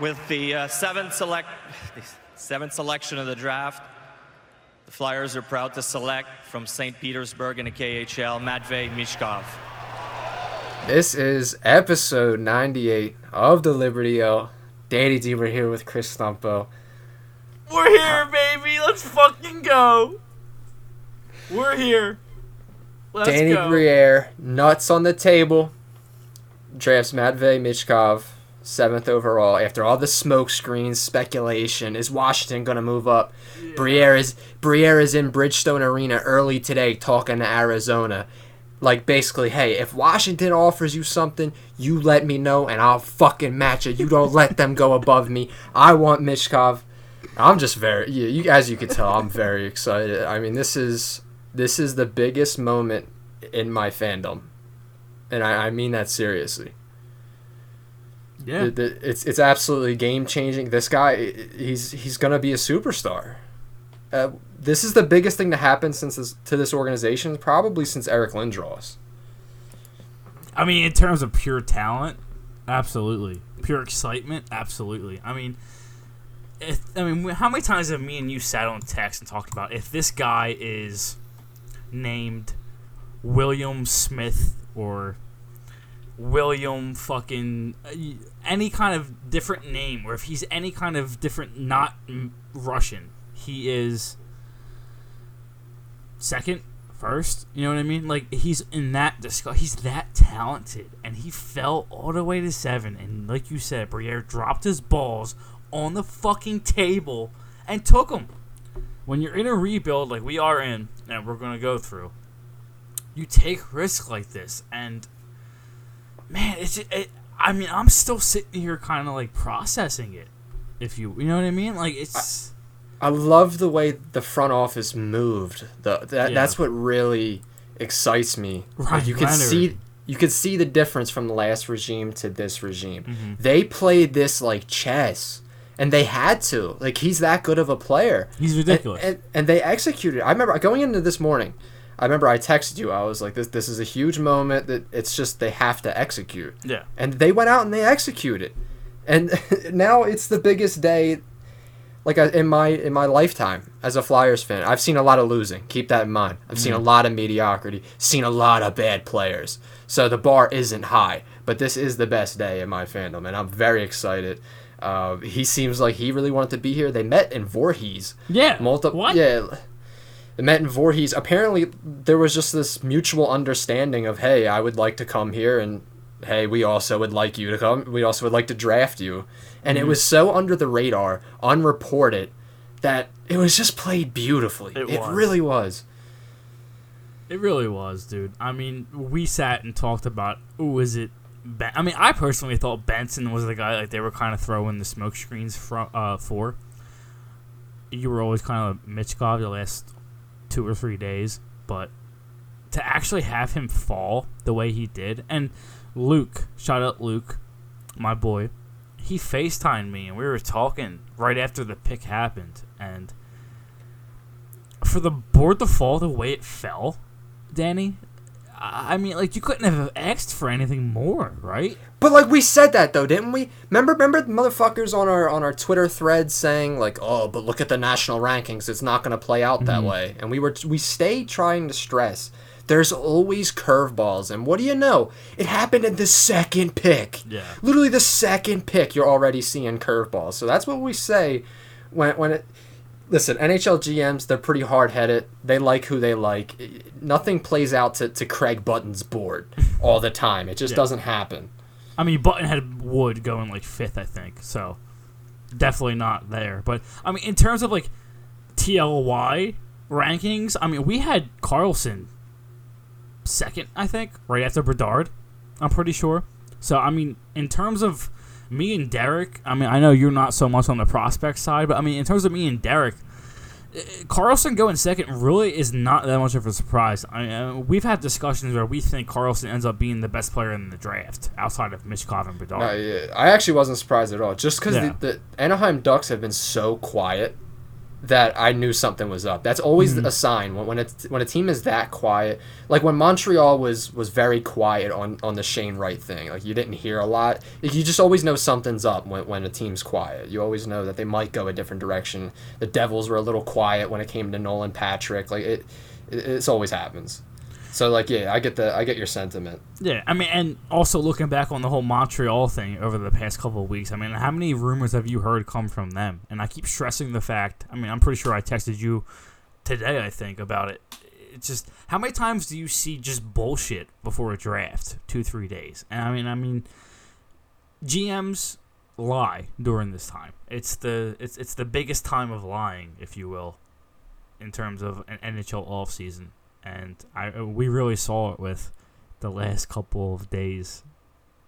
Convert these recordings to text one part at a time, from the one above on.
With the uh, seventh select, the seventh selection of the draft, the Flyers are proud to select from St. Petersburg in the KHL, Matvei Michkov. This is episode 98 of the Liberty Yell. Danny D, we're here with Chris Stumpo. We're here, baby. Let's fucking go. We're here. Let's Danny go. Briere, nuts on the table. Drafts Matvei Michkov, seventh overall. After all the smoke screens, speculation, is Washington going to move up? Briere is Briere is in Bridgestone Arena early today talking to Arizona. Like basically, hey, if Washington offers you something, you let me know and I'll fucking match it. You don't let them go above me. I want Michkov. I'm just very you, you as you can tell, I'm very excited. I mean, this is this is the biggest moment in my fandom, and I, I mean that seriously. Yeah. The- the- it's it's absolutely game changing. This guy, he's he's gonna be a superstar. Uh, this is the biggest thing to happen since this, to this organization, probably since Eric Lindros. I mean, in terms of pure talent, absolutely. Pure excitement, absolutely. I mean, if I mean, how many times have me and you sat on text and talked about if this guy is named William Smith or William fucking uh, any kind of different name, or if he's any kind of different, not Russian, he is second, first. You know what I mean? Like he's in that discuss. He's that talented, and he fell all the way to seven. And like you said, Briere dropped his balls on the fucking table and took them. When you're in a rebuild like we are in, and we're gonna go through, you take risks like this, and man, it's. It, I mean, I'm still sitting here, kind of like processing it. If you, you know what I mean? Like it's. I love the way the front office moved. The that, Yeah. that's what really excites me. Like, Right, you can see you could see the difference from the last regime to this regime. Mm-hmm. They played this like chess, and they had to. Like he's that good of a player. He's And- ridiculous. And, and, they executed. I remember going into this morning. I remember I texted you. I was like, "This this is a huge moment. That it's just they have to execute." yeah. and they went out and they executed and now it's the biggest day like in my in my lifetime as a flyers fan i've seen a lot of losing keep that in mind i've seen a lot of mediocrity seen a lot of bad players so the bar isn't high but this is the best day in my fandom and i'm very excited uh, he seems like he really wanted to be here they met in Voorhees. Yeah. Multiple. What? Yeah. They met in Voorhees. Apparently, there was just this mutual understanding of, hey, I would like to come here, and hey, we also would like you to come. We also would like to draft you. And Mm-hmm. it was so under the radar, unreported, that it was just played beautifully. It It, really was. It really was, dude. I mean, we sat and talked about, ooh, is it? Ben-? I mean, I personally thought Benson was the guy like they were kind of throwing the smoke screens from uh, for. You were always kind of Michkov the last two or three days, but to actually have him fall the way he did, and Luke, shout out Luke, my boy, he FaceTimed me and we were talking right after the pick happened, and for the board to fall the way it fell, Danny. I mean, like you couldn't have asked for anything more, right? But like we said that though, didn't we? Remember, remember the motherfuckers on our on our Twitter thread saying like, "Oh, but look at the national rankings; it's not going to play out that mm-hmm. way." And we were we stay trying to stress there's always curveballs, and what do you know? It happened in the second pick. Yeah. literally the second pick. You're already seeing curveballs. So that's what we say when when it. Listen, NHL GMs, they're pretty hard headed. They like who they like. Nothing plays out to, to Craig Button's board all the time. It just Yeah. doesn't happen. I mean, Button had Wood going like fifth, I think. So definitely not there. But I mean, in terms of like TLY rankings, I mean, we had Carlsson second, I think, right after Bedard. I'm pretty sure. So I mean, in terms of me and Derek, I mean, I know you're not so much on the prospect side, but I mean, in terms of me and Derek, Carlsson going second really is not that much of a surprise. I mean, uh, we've had discussions where we think Carlsson ends up being the best player in the draft outside of Michkov and Bedard. No, yeah, I actually wasn't surprised at all. Just because Yeah. the, the Anaheim Ducks have been so quiet that I knew something was up. That's always mm-hmm. a sign when when it's when a team is that quiet. Like when Montreal was was very quiet on on the Shane Wright thing. Like you didn't hear a lot. Like, you just always know something's up when when a team's quiet. You always know that they might go a different direction. The Devils were a little quiet when it came to Nolan Patrick. Like it, it it's always happens. So like yeah, I get the I get your sentiment. Yeah, I mean, and also looking back on the whole Montreal thing over the past couple of weeks, I mean, how many rumors have you heard come from them? And I keep stressing the fact. I mean, I'm pretty sure I texted you today. I think about it. It's just how many times do you see just bullshit before a draft? Two, three days. And I mean, I mean, GMs lie during this time. It's the it's it's the biggest time of lying, if you will, in terms of an NHL offseason. And I uh, we really saw it with the last couple of days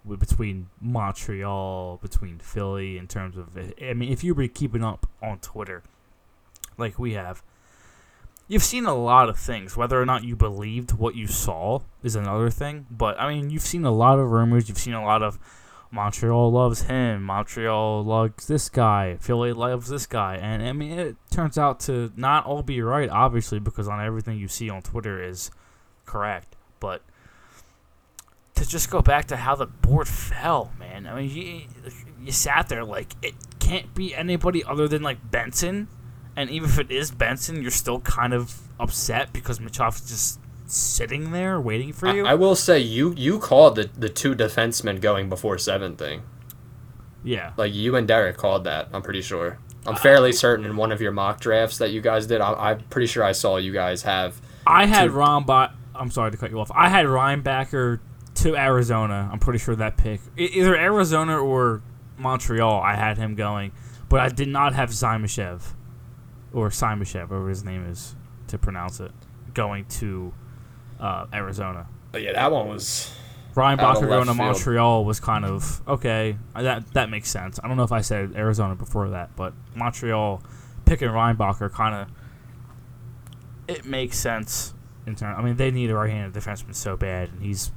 between Montreal, between Philly, in terms of eh, I mean, if you were keeping up on Twitter, like we have, you've seen a lot of things. Whether or not you believed what you saw is another thing. But I mean, you've seen a lot of rumors. You've seen a lot of Montreal loves him. Montreal loves this guy. Philly loves this guy. And I mean, it turns out to not all be right, obviously, because on everything you see on Twitter is correct. But to just go back to how the board fell, man. I mean, you, you sat there like it can't be anybody other than like Benson. And even if it is Benson, you're still kind of upset because Michkov's just sitting there waiting for you. I, I will say you you called the the two defensemen going before seven thing. yeah. Like you and Derek called that. I'm pretty sure. I'm uh, fairly certain in one of your mock drafts that you guys did. I, I'm pretty sure I saw you guys have. I had Ron Ba- I'm sorry to cut you off. I had Reinbacker to Arizona. I'm pretty sure that pick, either Arizona or Montreal. I had him going, but I did not have Simashev or Simashev, whatever his name is to pronounce it, going to uh, Arizona. But yeah, that one was. Reinbacher going to. Montreal was kind of okay. That that makes sense. I don't know if I said Arizona before that, but Montreal picking Reinbacher kind of it makes sense in terms. I mean, they need a right-handed defenseman so bad, and he's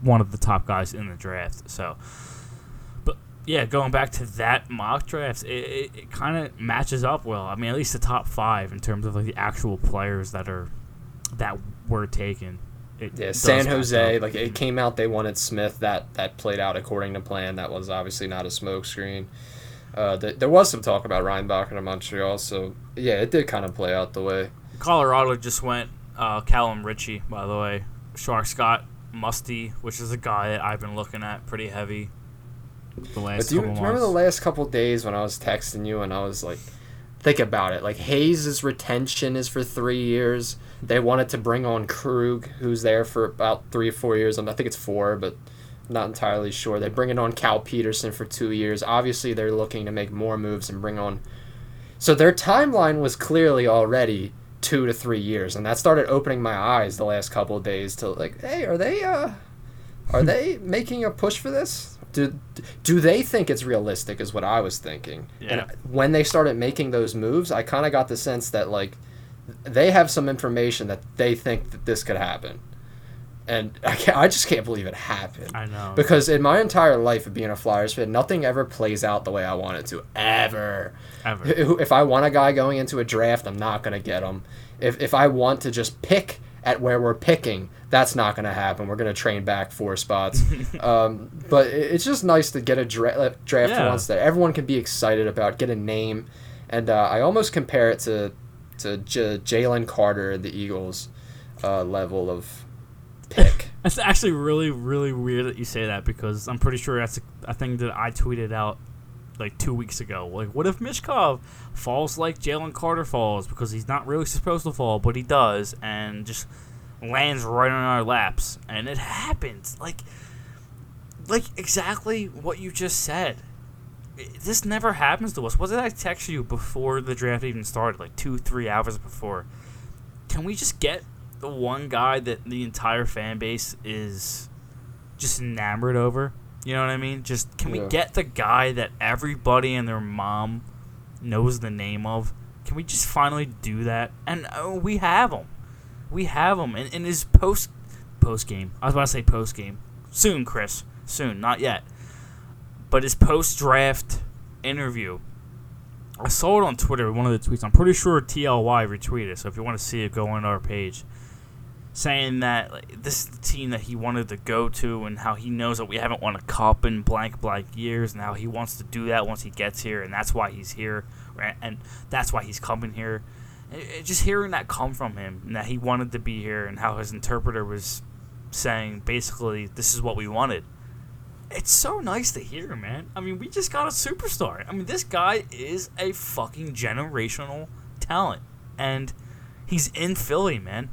one of the top guys in the draft. So, but yeah, going back to that mock draft, it, it, it kind of matches up well. I mean, at least the top five in terms of like the actual players that are that were taken. It Yeah, San Jose. Like it came out, they wanted Smith. That that played out according to plan. That was obviously not a smokescreen. Uh, th- there was some talk about Reinbacher to Montreal, so yeah, it did kind of play out the way. Colorado just went uh, Calum Ritchie, by the way. Sharks got Musty, which is a guy that I've been looking at pretty heavy the last But do you remember months. the last couple days when I was texting you and I was like, think about it. Like Hayes' retention is for three years. They wanted to bring on Krug, who's there for about three or four years. I think it's four, but not entirely sure. They bring it on Cal Petersen for two years. Obviously, they're looking to make more moves and bring on. So their timeline was clearly already two to three years, and that started opening my eyes the last couple of days to like, hey, are they uh, are they making a push for this? Do do they think it's realistic? Is what I was thinking. Yeah. And when they started making those moves, I kind of got the sense that like they have some information that they think that this could happen, and I can't, I just can't believe it happened. I know. Because in my entire life of being a Flyers fan, nothing ever plays out the way I want it to. Ever. Ever. If I want a guy going into a draft, I'm not going to get him. If, if I want to just pick at where we're picking, that's not going to happen. We're going to train back four spots. um, but it's just nice to get a dra- draft Yeah. once that everyone can be excited about, get a name. And uh, I almost compare it to, to J- Jalen Carter, the Eagles uh, level of pick. That's actually really, really weird that you say that because I'm pretty sure that's a, a thing that I tweeted out like two weeks ago. Like, what if Michkov falls like Jalen Carter falls because he's not really supposed to fall, but he does, and just lands right on our laps, and it happens. Like, like exactly what you just said. This never happens to us. What did I text you before the draft even started? Like two, three hours before. Can we just get the one guy that the entire fan base is just enamored over? You know what I mean? Just can we get the guy that everybody and their mom knows the name of? Can we just finally do that? And uh, we have him. We have him. And in his post post game, I was about to say post game. Soon, Chris. Soon, not yet. But his post draft interview I saw it on Twitter, one of the tweets. I'm pretty sure TLY retweeted. So if you want to see it, go on our page, saying that like, this is the team that he wanted to go to, and how he knows that we haven't won a cup in blank blank years, and how he wants to do that once he gets here, and that's why he's here, and that's why he's coming here. Just hearing that come from him, and that he wanted to be here, and how his interpreter was saying basically, "This is what we wanted." It's so nice to hear, man. I mean, we just got a superstar. I mean, this guy is a fucking generational talent, and he's in Philly, man.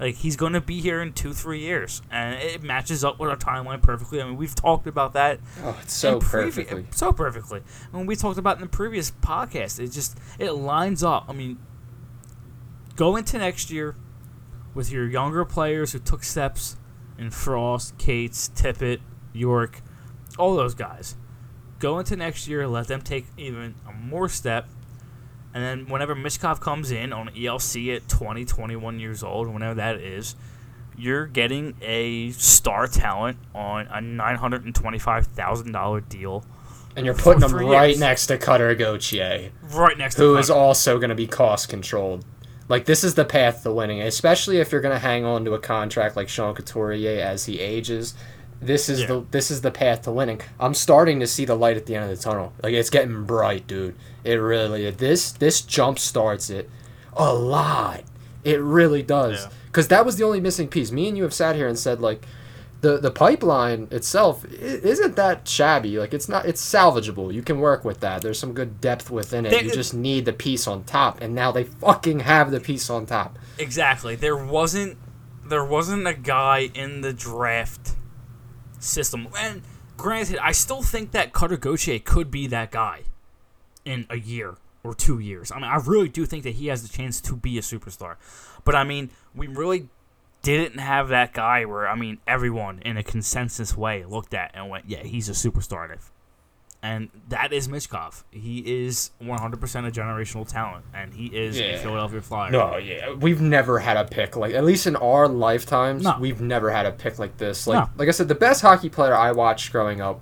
Like he's going to be here in two, three years, and it matches up with our timeline perfectly. I mean, we've talked about that Oh, it's so previ- perfectly. so perfectly. When we talked about in the previous podcast, it just it lines up. I mean, go into next year with your younger players who took steps in Frost, Cates, Tippett, York, all those guys. Go into next year, let them take even a more step, and then whenever Michkov comes in on ELC at 20, 21 years old, whenever that is, you're getting a star talent on a $925,000 deal And you're putting him right years. next to Cutter Gauthier. right next to who is also going to be cost controlled. Like this is the path to winning, especially if you're going to hang on to a contract like Sean Couturier as he ages. This is Yeah. the this is the path to winning. I'm starting to see the light at the end of the tunnel. Like it's getting bright, dude. It really this this jump starts it a lot. It really does. Yeah. Cuz that was the only missing piece. Me and you have sat here and said like the the pipeline itself isn't that shabby. Like it's not it's salvageable. You can work with that. There's some good depth within it. There- you just need the piece on top, and now they fucking have the piece on top. Exactly. There wasn't there wasn't a guy in the draft system. And granted, I still think that Cutter Gauthier could be that guy in a year or two years. I mean, I really do think that he has the chance to be a superstar. But I mean, we really didn't have that guy where I mean everyone in a consensus way looked at and went, "Yeah, he's a superstar." And that is Michkov. He is 100% a generational talent, and he is a Philadelphia Flyer. No, yeah, we've never had a pick like at least in our lifetimes. No. We've never had a pick like this. Like No. like I said, the best hockey player I watched growing up.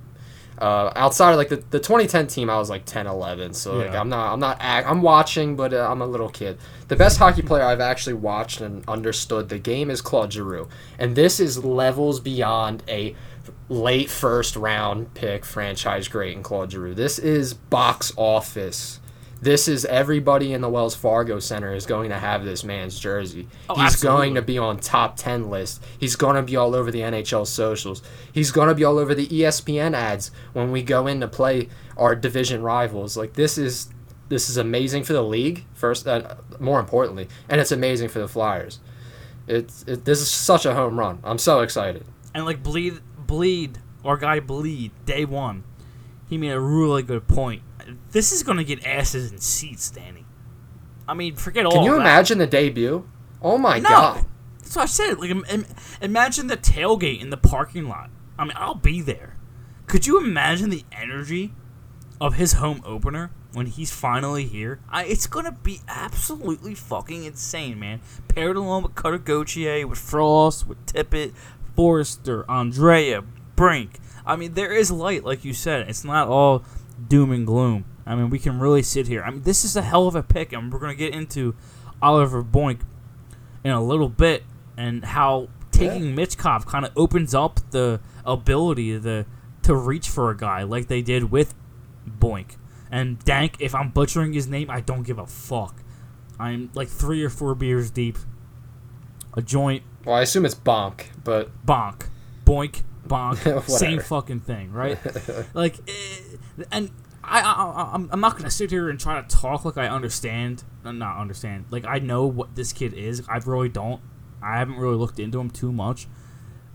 Uh, outside of like the, the 2010 team, I was like 10, 11. So like I'm not I'm not act, I'm watching, but uh, I'm a little kid. The best hockey player I've actually watched and understood the game is Claude Giroux, and this is levels beyond a late first round pick franchise great in Claude Giroux. This is box office. This is everybody in the Wells Fargo Center is going to have this man's jersey. Oh, He's going to be on top 10 list. He's going to be all over the NHL socials. He's going to be all over the ESPN ads when we go in to play our division rivals. Like this is this is amazing for the league first uh, more importantly, and it's amazing for the Flyers. It's it, this is such a home run. I'm so excited. And like bleed, bleed, our guy bleed day one. He made a really good point. This is gonna get asses in seats, Danny. I mean, forget all. Can you imagine the debut? Oh my No, god. that's what I said. Like, im- im- imagine the tailgate in the parking lot. I mean, I'll be there. Could you imagine the energy of his home opener when he's finally here? I, it's gonna be absolutely fucking insane, man. Paired along with Cutter Gauthier, with Frost, with Tippett, Foerster, Andrae, Brink. I mean, there is light, like you said. It's not all doom and gloom. I mean, we can really sit here. I mean, this is a hell of a pick, and we're gonna get into Oliver Boink in a little bit and how taking Michkov kind of opens up the ability to to reach for a guy like they did with Boink and Dank. If I'm butchering his name, I don't give a fuck. I'm like three or four beers deep. A joint, Well, I assume it's bonk, but bonk, boink, bonk, same fucking thing, right? like, eh, and I, I, I'm, I'm not gonna sit here and try to talk like I understand, uh, not understand. Like I know what this kid is. I really don't. I haven't really looked into him too much.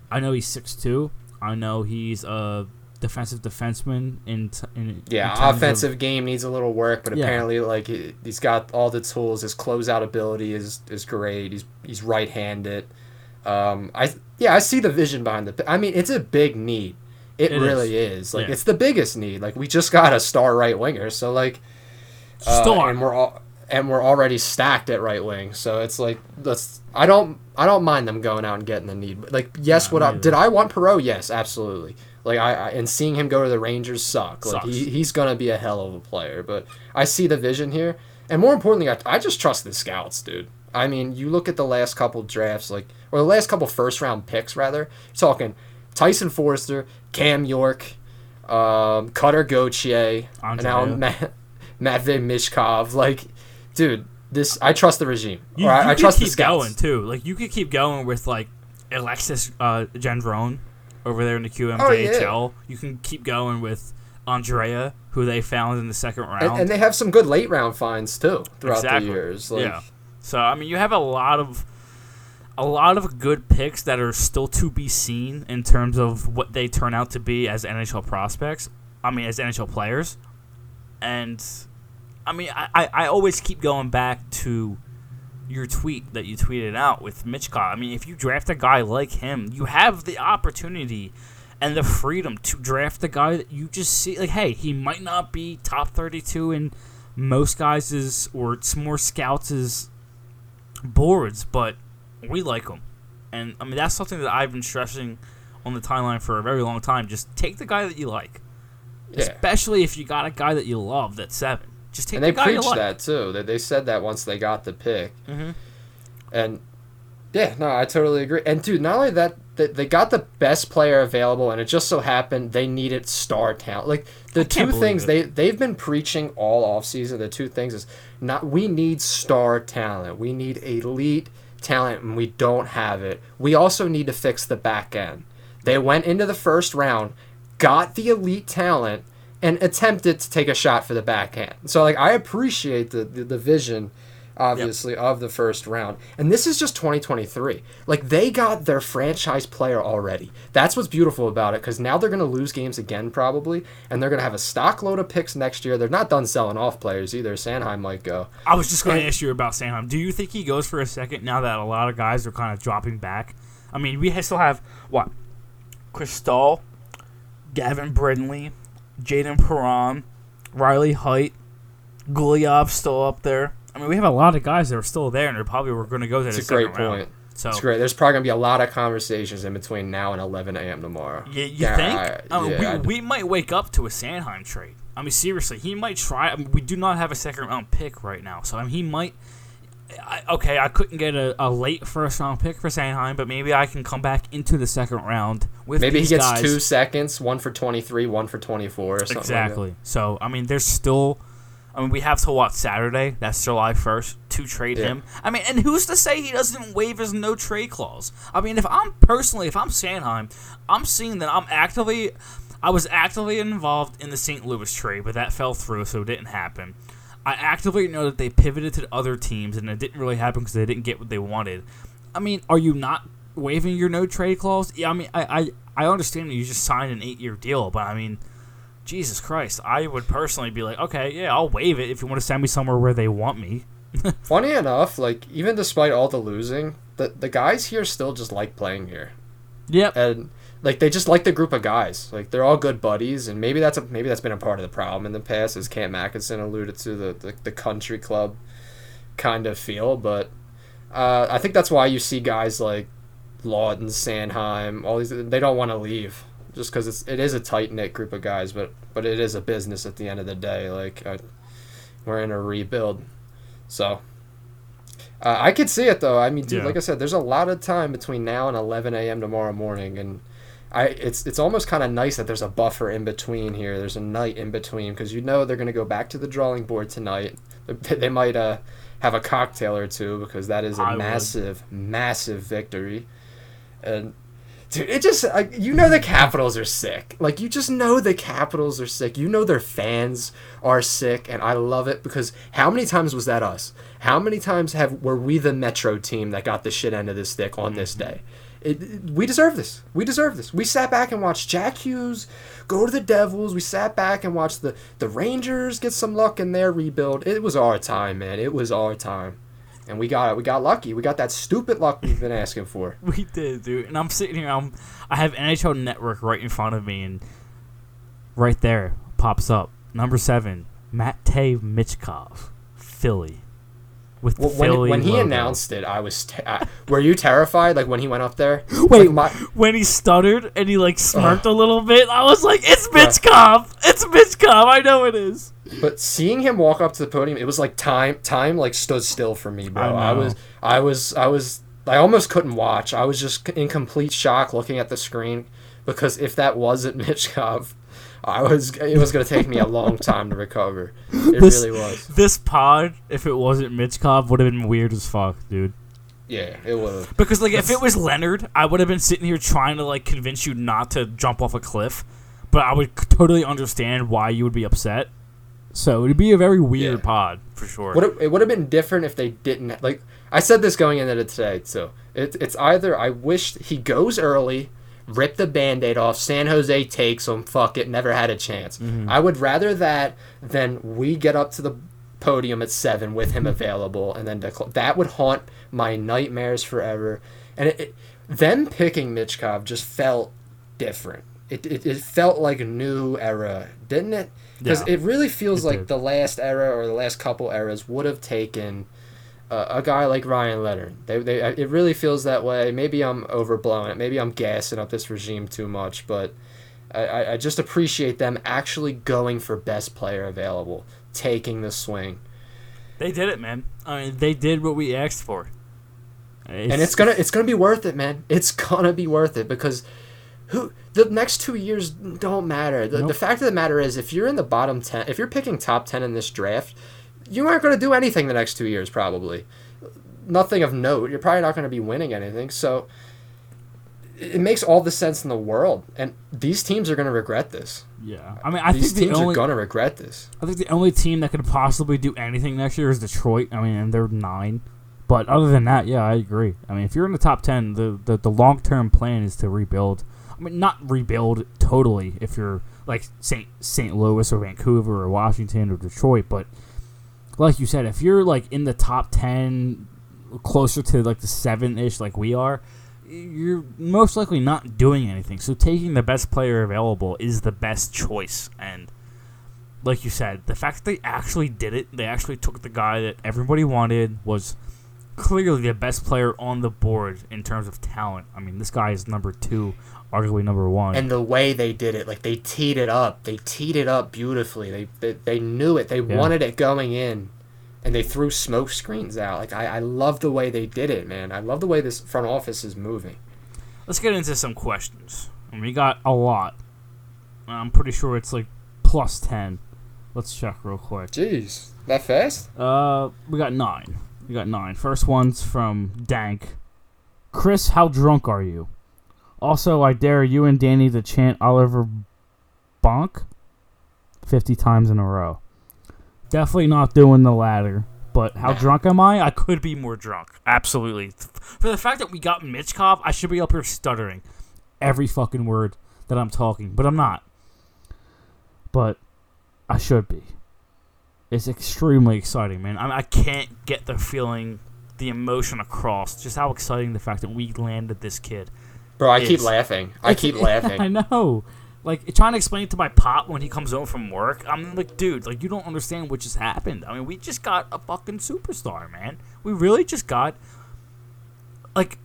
I know he's six two. I know he's a defensive defenseman in, t- in in yeah, of- offensive game needs a little work, but Yeah. apparently like he- he's got all the tools. His closeout ability is is great. He's he's right-handed. Um, I yeah, I see the vision behind the. I mean, it's a big need. It, It really is. Like Yeah. it's the biggest need. Like we just got a star right winger, so like uh, Star. and we're all and we're already stacked at right wing. So it's like let's. I don't I don't mind them going out and getting the need. But like yes, what I did I want Perreault? Yes, absolutely. Like I, I and seeing him go to the Rangers suck. Like Sucks. he, he's gonna be a hell of a player. But I see the vision here, and more importantly, I, I just trust the scouts, dude. I mean, you look at the last couple drafts, like or the last couple first round picks, rather. You're talking Tyson Foerster, Cam York, um, Cutter Gauthier, and now. Matt, Matvei Michkov. Like, dude, this I trust the regime. You, or I, I could trust the keep scouts. going too. Like you could keep going with like Alexis uh, Gendron over there in the QMJHL. Oh, yeah. You can keep going with Andrae, who they found in the second round. And, and they have some good late round finds too throughout exactly. the years. Like, yeah. So I mean, you have a lot of a lot of good picks that are still to be seen in terms of what they turn out to be as NHL prospects. I mean, as NHL players, and I mean, I, I, I always keep going back to your tweet that you tweeted out with Mitchka. I mean, if you draft a guy like him, you have the opportunity and the freedom to draft a guy that you just see like, hey, he might not be top thirty-two in most guys' or it's more scouts' boards, but we like him. And I mean that's something that I've been stressing on the timeline for a very long time. Just take the guy that you like. Yeah. Especially if you got a guy that you love that's seven. Just take and they the guy preached that too. They, they said that once they got the pick. Mhm. And yeah, no, I totally agree. And dude, not only that, they, they got the best player available, and it just so happened they needed star talent. Like the two things it. they they've been preaching all offseason. The two things is not we need star talent. We need elite talent, and we don't have it. We also need to fix the back end. They went into the first round, got the elite talent, and attempted to take a shot for the backhand. So like I appreciate the the, the vision obviously of the first round. And this is just 2023. Like they got their franchise player already. That's what's beautiful about it cuz now they're going to lose games again probably and they're going to have a stock load of picks next year. They're not done selling off players either. Sanheim might go. I was just going to ask you about Sanheim. Do you think he goes for a second now that a lot of guys are kind of dropping back? I mean, we still have what? Cristall, Gavin Brindley, Jayden Perron, Riley Heidt, Gulyayev still up there. I mean, we have a lot of guys that are still there, and they're probably we're going to go to It's a great round. point. So It's great. There's probably going to be a lot of conversations in between now and 11 a.m. tomorrow. You, you Yeah, think? I- I mean, yeah, we, we might wake up to a Sanheim trade. I mean, seriously, he might try. I mean, we do not have a second round pick right now, so I mean, he might. I, okay, I couldn't get a, a late first round pick for Sanheim, but maybe I can come back into the second round with Maybe he gets guys. two seconds, one for 23, one for 24 or something. like that. exactly. so I mean, there's still. I mean, we have to watch Saturday. That's July first to trade Yeah. him. I mean, and who's to say he doesn't waive his no trade clause? I mean, if I'm personally, if I'm Sanheim, I'm seeing that I'm actively, I was actively involved in the St. Louis trade, but that fell through, so it didn't happen. I actively know that they pivoted to other teams, and it didn't really happen because they didn't get what they wanted. I mean, are you not waiving your no trade clause? Yeah, I mean, I I, I understand that you just signed an eight year deal, but I mean. Jesus Christ, I would personally be like, okay, yeah, I'll waive it if you want to send me somewhere where they want me. Funny enough, like even despite all the losing, the the guys here still just like playing here. Yep. and like they just like the group of guys. Like they're all good buddies, and maybe that's a maybe that's been a part of the problem in the past, as Cam Atkinson alluded to the the, the country club kind of feel. But uh, I think that's why you see guys like Laughton, Sanheim, all these. They don't want to leave just because it's it is a tight knit group of guys, but but it is a business at the end of the day. Like I, we're in a rebuild, so. Uh, I could see it though. I mean, dude, Yeah. like I said, there's a lot of time between now and 11 a.m. tomorrow morning, and I it's it's almost kind of nice that there's a buffer in between here. There's a night in between because you know they're gonna go back to the drawing board tonight. They they might uh have a cocktail or two because that is a I would. massive, massive victory, and. Dude, it just like you know the Capitals are sick. Like you just know the Capitals are sick. You know their fans are sick, and I love it because how many times was that us? How many times have were we the Metro team that got the shit end of the stick on this day? It, we deserve this. We deserve this. We sat back and watched Jack Hughes go to the Devils. We sat back and watched the the Rangers get some luck in their rebuild. It was our time, man. It was our time, and we got it. We got lucky. We got that stupid luck we've been asking for. We did, dude. And I'm sitting here. I'm. I have NHL Network right in front of me, and right there pops up number seven, Matvei Michkov, Philly. With Wh- when, when he logo. announced it, I was. Te- I, were you terrified? Like when he went up there? Wait, Like, my, when he stuttered and he like smirked uh. a little bit, I was like, "It's Michkov! It's Michkov! I know it is." but seeing him walk up to the podium, it was like time. Time like stood still for me, bro. I I, was. I was. I was. I almost couldn't watch. I was just in complete shock looking at the screen because if that wasn't Michkov, I was. It was gonna take me a long time to recover. It This- really was. This pod, if it wasn't Michkov, would have been weird as fuck, dude. Yeah, it would. Have. Because like if it was Leonard, I would have been sitting here trying to like convince you not to jump off a cliff, but I would totally understand why you would be upset. So it'd be a very weird Yeah. pod for sure. Would it, it would have been different if they didn't like. I said this going into today so It, it's either I wish he goes early, rip the band-aid off, San Jose takes him, fuck it, never had a chance. Mm-hmm. I would rather that than we get up to the podium at seven with him mm-hmm. available, and then decl- that would haunt my nightmares forever. And it, it, them picking Michkov just felt different. It, it, it felt like a new era, didn't it? Because Yeah, it really feels it like did. the last era or the last couple eras would have taken a guy like Ryan Leonard. They, they, it really feels that way. Maybe I'm overblowing it. Maybe I'm gassing up this regime too much, but I, I, I just appreciate them actually going for best player available, taking the swing. they did it, man. I mean, they did what we asked for. and it's gonna it's gonna be worth it, man. It's gonna be worth it because who the next two years don't matter. The, the fact of the matter is, if you're in the bottom ten, if you're picking top ten in this draft, you aren't gonna do anything the next two years probably. Nothing of note. You're probably not gonna be winning anything. So it makes all the sense in the world, and these teams are gonna regret this. yeah. I mean, I these think the teams only are gonna regret this. I think the only team that could possibly do anything next year is Detroit. I mean, and they're nine. But other than that, yeah, I agree. I mean, if you're in the top ten, the the, the long term plan is to rebuild. I mean, not rebuild totally if you're like Saint St. Louis or Vancouver or Washington or Detroit, but like you said, if you're like in the top ten, closer to like the seven ish, like we are, you're most likely not doing anything. So taking the best player available is the best choice, and like you said, the fact that they actually did it, they actually took the guy that everybody wanted, was clearly the best player on the board in terms of talent. I mean, this guy is number two, arguably number one. and the way they did it like they teed it up they teed it up beautifully they they, they knew it they Yeah. wanted it going in and they threw smoke screens out like I, I love the way they did it man i love the way this front office is moving Let's get into some questions. And we got a lot. I'm pretty sure it's like plus 10. Let's check real quick. jeez that fast Uh, we got nine. We got nine. First one's from Dank. Chris, how drunk are you? Also, I dare you and Danny to chant Oliver Bonk 50 times in a row. Definitely not doing the latter. But how drunk am I? I could be more drunk. Absolutely. For the fact that we got Michkov, I should be up here stuttering every fucking word that I'm talking. But I'm not. But I should be. It's extremely exciting, man. I, I can't get the feeling, the emotion across. Just how exciting the fact that we landed this kid. bro i keep laughing i keep I laughing I know. Like trying to explain it to my pop when he comes home from work. I'm like, dude, like you don't understand what just happened. I mean, we just got a fucking superstar, man. We really just got like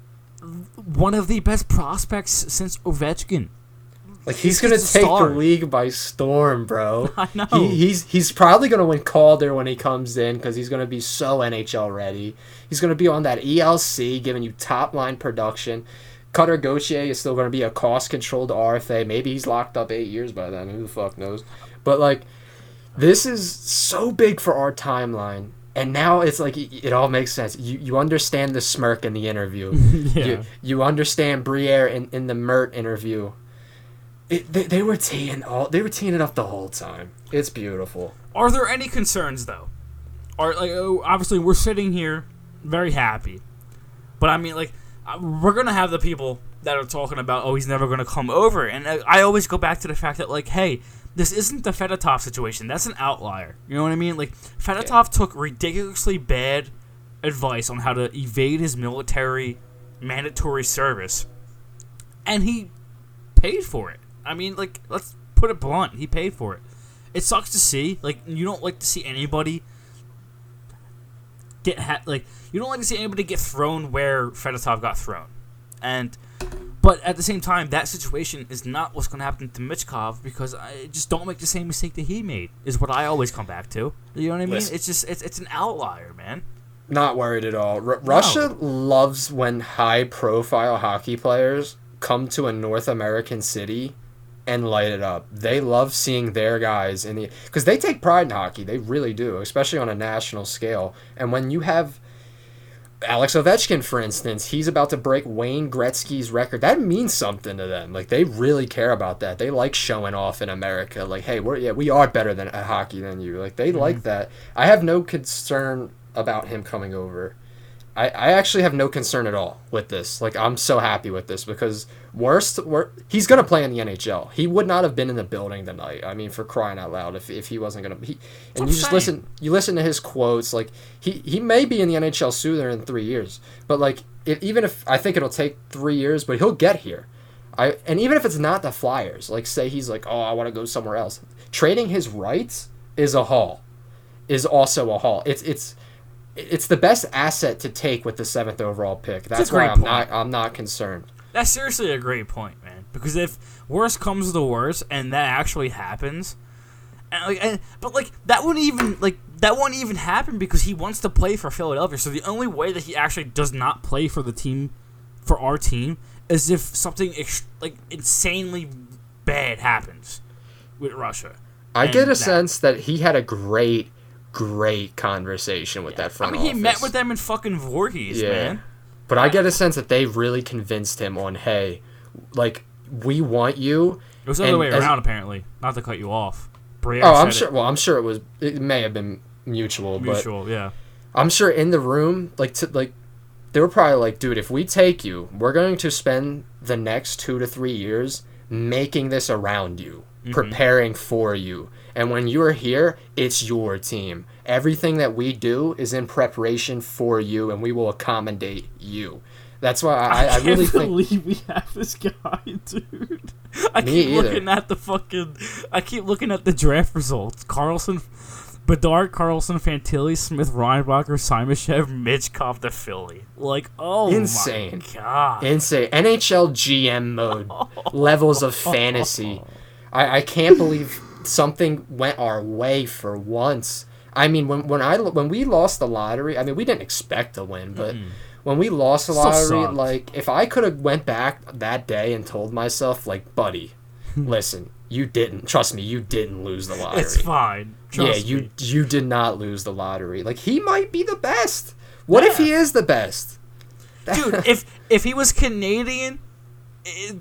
one of the best prospects since Ovechkin. Like he's He's gonna take the league by storm bro I know. he, he's he's probably gonna win Calder when he comes in because he's gonna be so NHL ready. He's gonna be on that ELC, giving you top line production. Cutter Gauthier is still gonna be a cost controlled RFA. Maybe he's locked up eight years by then. Who the fuck knows? But like, this is so big for our timeline. And now it's like it, it all makes sense. You you understand the smirk in the interview. yeah. You you understand Briere in, in the Mert interview. It, they, they were teeing all they were teeing it up the whole time. It's beautiful. Are there any concerns though? Are like oh, obviously we're sitting here very happy, but I mean like uh, we're gonna have the people that are talking about oh he's never gonna come over, and uh, I always go back to the fact that like hey this isn't the Fedotov situation. That's an outlier. You know what I mean? Like Fedotov took ridiculously bad advice on how to evade his military mandatory service, and he paid for it. I mean, like, let's put it blunt. He paid for it. It sucks to see. Like, you don't like to see anybody get ha- like you don't like to see anybody get thrown where Fedotov got thrown, and but at the same time, that situation is not what's going to happen to Michkov because I just don't make the same mistake that he made. Is what I always come back to. You know what I mean? Listen. It's just it's it's an outlier, man. Not worried at all. R- Russia loves when high profile hockey players come to a North American city and light it up. They love seeing their guys in the because they take pride in hockey. They really do, especially on a national scale. And when you have Alex Ovechkin, for instance, he's about to break Wayne Gretzky's record. That means something to them. Like they really care about that. They like showing off in America. Like, hey, we're yeah, we are better than at hockey than you. Like they mm-hmm. like that. I have no concern about him coming over. I, I actually have no concern at all with this. Like I'm so happy with this because worst, wor- he's gonna play in the NHL. He would not have been in the building tonight. I mean, for crying out loud, if, if he wasn't gonna be, and I'm you just saying. listen, you listen to his quotes. Like he he may be in the NHL sooner than three years, but like it, even if I think it'll take three years, but he'll get here. I and even if it's not the Flyers, like say he's like, oh, I want to go somewhere else. Trading his rights is a haul, is also a haul. It's it's it's the best asset to take with the seventh overall pick. That's why I'm point. not I'm not concerned. That's seriously a great point, man. Because if worst comes to worst, and that actually happens, and like, and, but like that wouldn't even like that won't even happen because he wants to play for Philadelphia. So the only way that he actually does not play for the team, for our team, is if something ex- like insanely bad happens with Russia. I get a that- sense that he had a great, great conversation with that front I mean, he met with them in fucking Voorhees, Yeah. man. But I get a sense that they really convinced him on, hey, like we want you. It was the other way as- around, apparently. Not to cut you off. Briere Oh, I'm sure. it. Well, I'm sure it was. It may have been mutual, but Mutual, yeah. I'm sure in the room, like to like, they were probably like, dude, if we take you, we're going to spend the next two to three years making this around you, mm-hmm. preparing for you, and when you're here, it's your team. Everything that we do is in preparation for you, and we will accommodate you. That's why I, I, I can't really think. believe we have this guy, dude. I Me keep either. looking at the fucking. I keep looking at the draft results. Carlsson, Bedard, Carlsson, Fantilli, Smith, Reinbacher, Simashev, Michkov to Philly. Like, oh Insane. my god. Insane. NHL GM mode levels of fantasy. I, I can't believe something went our way for once. I mean, when when I when we lost the lottery, I mean, we didn't expect to win, but when we lost the Still lottery, sucked. like if I could have went back that day and told myself, like, buddy, listen, you didn't. Trust me, you didn't lose the lottery. it's fine. Trust yeah, you me. you did not lose the lottery. Like he might be the best. What if Yeah. he is the best? dude. if if he was Canadian,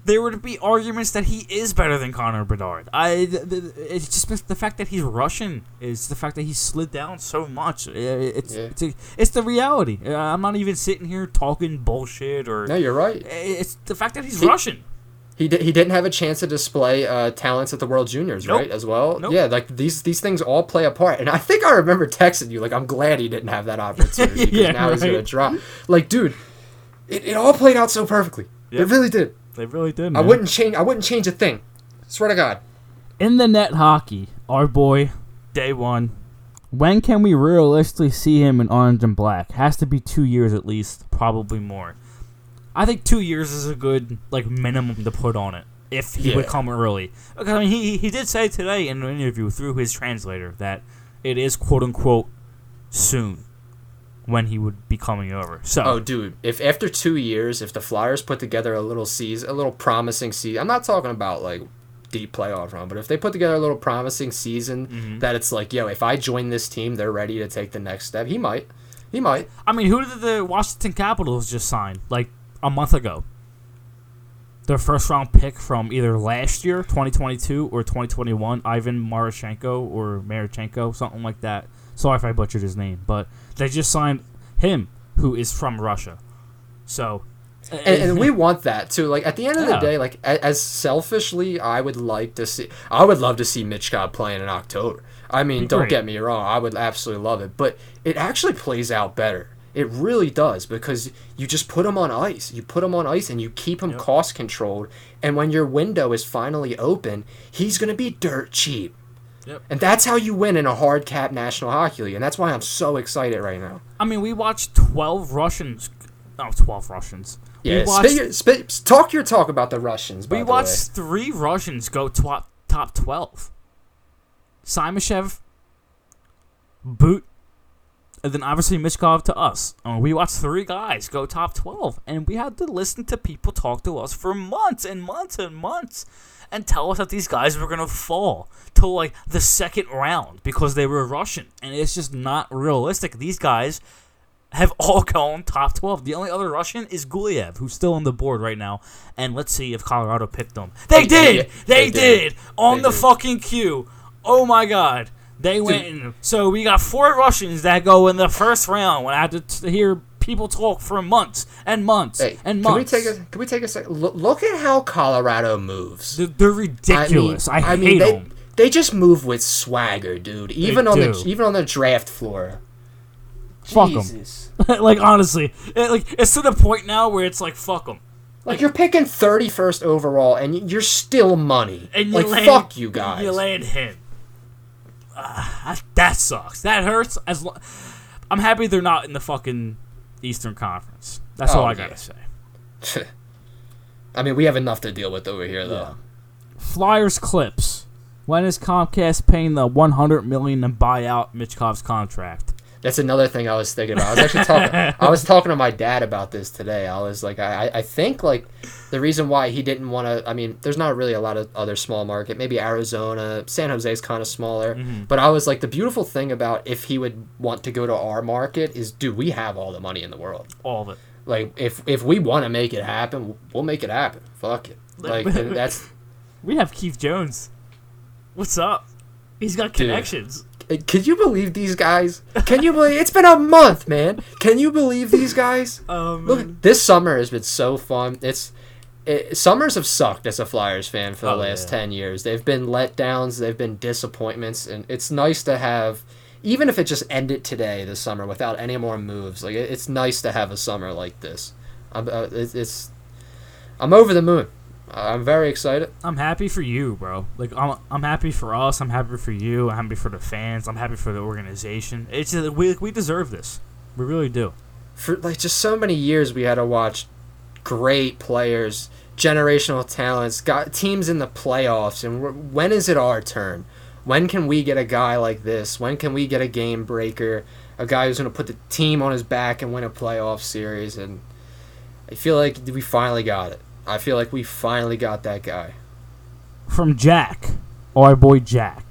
there would be arguments that he is better than Connor Bedard. I th- th- it's just the fact that he's Russian is the fact that he slid down so much. It's Yeah. it's, a, it's the reality. Uh, I'm not even sitting here talking bullshit or No, you're right. it's the fact that he's He- Russian. He, di- he didn't have a chance to display uh, talents at the World Juniors, Nope. right? As well. Nope. Yeah, like these these things all play a part. And I think I remember texting you like, I'm glad he didn't have that opportunity because Yeah, now he's gonna drop. Like, dude, it, it all played out so perfectly. It really did. They really did. I wouldn't change. I wouldn't change a thing. Swear to God. in the net hockey, our boy, day one. When can we realistically see him in orange and black? Has to be two years at least, probably more. I think two years is a good like minimum to put on it if he would come early. Because I mean, he he did say today in an interview through his translator that it is quote unquote soon when he would be coming over. So Oh, dude, if after two years, if the Flyers put together a little season, a little promising season, I'm not talking about like deep playoff run, but if they put together a little promising season Mm-hmm. that it's like, yo, if I join this team, they're ready to take the next step. He might, he might. I mean, who did the Washington Capitals just sign like a month ago? Their first round pick from either last year, 2022, or 2021, Ivan Marchenko or Marchenko, something like that. Sorry if I butchered his name, but they just signed him, who is from Russia. So, And, and we want that too. Like at the end of the day, like a- as selfishly, I would like to see. I would love to see Michkov playing in October. I mean, don't get me wrong. I would absolutely love it, but it actually plays out better. It really does because you just put him on ice. You put him on ice and you keep him Yep. cost controlled. And when your window is finally open, he's gonna be dirt cheap. Yep. And that's how you win in a hard cap National Hockey League. And that's why I'm so excited right now. I mean, we watched 12 Russians. Oh, 12 Russians. Yeah, we watched, spit your- spit- talk your talk about the Russians. We the watched way. three Russians go top, top 12. Simashev, But, and then obviously Michkov to us. We watched three guys go top 12, and we had to listen to people talk to us for months and months and months and tell us that these guys were going to fall to like the second round because they were Russian. And it's just not realistic. These guys have all gone top 12. The only other Russian is Gulyayev, who's still on the board right now. And let's see if Colorado picked them. They They- did! they- They, they did! did. On They the did. fucking queue. Oh my god. They went in. So we got four Russians that go in the first round when I had to t- hear people talk for months and months Hey, and can we months. take a can we take a second? Look, look at how Colorado moves. They're, they're ridiculous. I, hate mean, they, them. they just move with swagger, dude. Even on do. the even on the draft floor. Fuck 'em. Jesus. like honestly, it, like it's to the point now where it's like fuck them. Like you're picking 31st overall, and you're still money. And you like land, fuck you guys. You land him. Ah, that, sucks. That hurts. As lo- I'm happy they're not in the fucking Eastern Conference. That's Oh, all I yeah. gotta say. I mean, we have enough to deal with over here, though. Flyers clips. When is Comcast paying the 100 million to buy out Michkov's contract? That's another thing I was thinking about. I was actually talking. I was talking to my dad about this today. I was like, I, I think like the reason why he didn't want to. I mean, there's not really a lot of other small market. Maybe Arizona, San Jose's kind of smaller. Mm-hmm. But I was like, the beautiful thing about if he would want to go to our market is, dude, we have all the money in the world. All of it. Like if if we want to make it happen, we'll make it happen. Fuck it. Like that's. We have Keith Jones. What's up? He's got Dude. Could you believe these guys? Can you believe it's been a month, man? Can you believe these guys? Um, Look, this summer has been so fun. It's it, summers have sucked as a Flyers fan for the Oh, last yeah. ten years. They've been letdowns. They've been disappointments, and it's nice to have, even if it just ended today, this summer without any more moves. Like it, it's nice to have a summer like this. I'm, uh, it's, it's, I'm over the moon. I'm very excited. I'm happy for you, bro. Like I'm, I'm happy for us. I'm happy for you. I'm happy for the fans. I'm happy for the organization. It's just, we we deserve this. We really do. for like just so many years we had to watch great players, generational talents, got teams in the playoffs, and when is it our turn? When can we get a guy like this? When can we get a game breaker, a guy who's going to put the team on his back and win a playoff series? And I feel like we finally got it. I feel like we finally got that guy. From Jack, our boy Jack.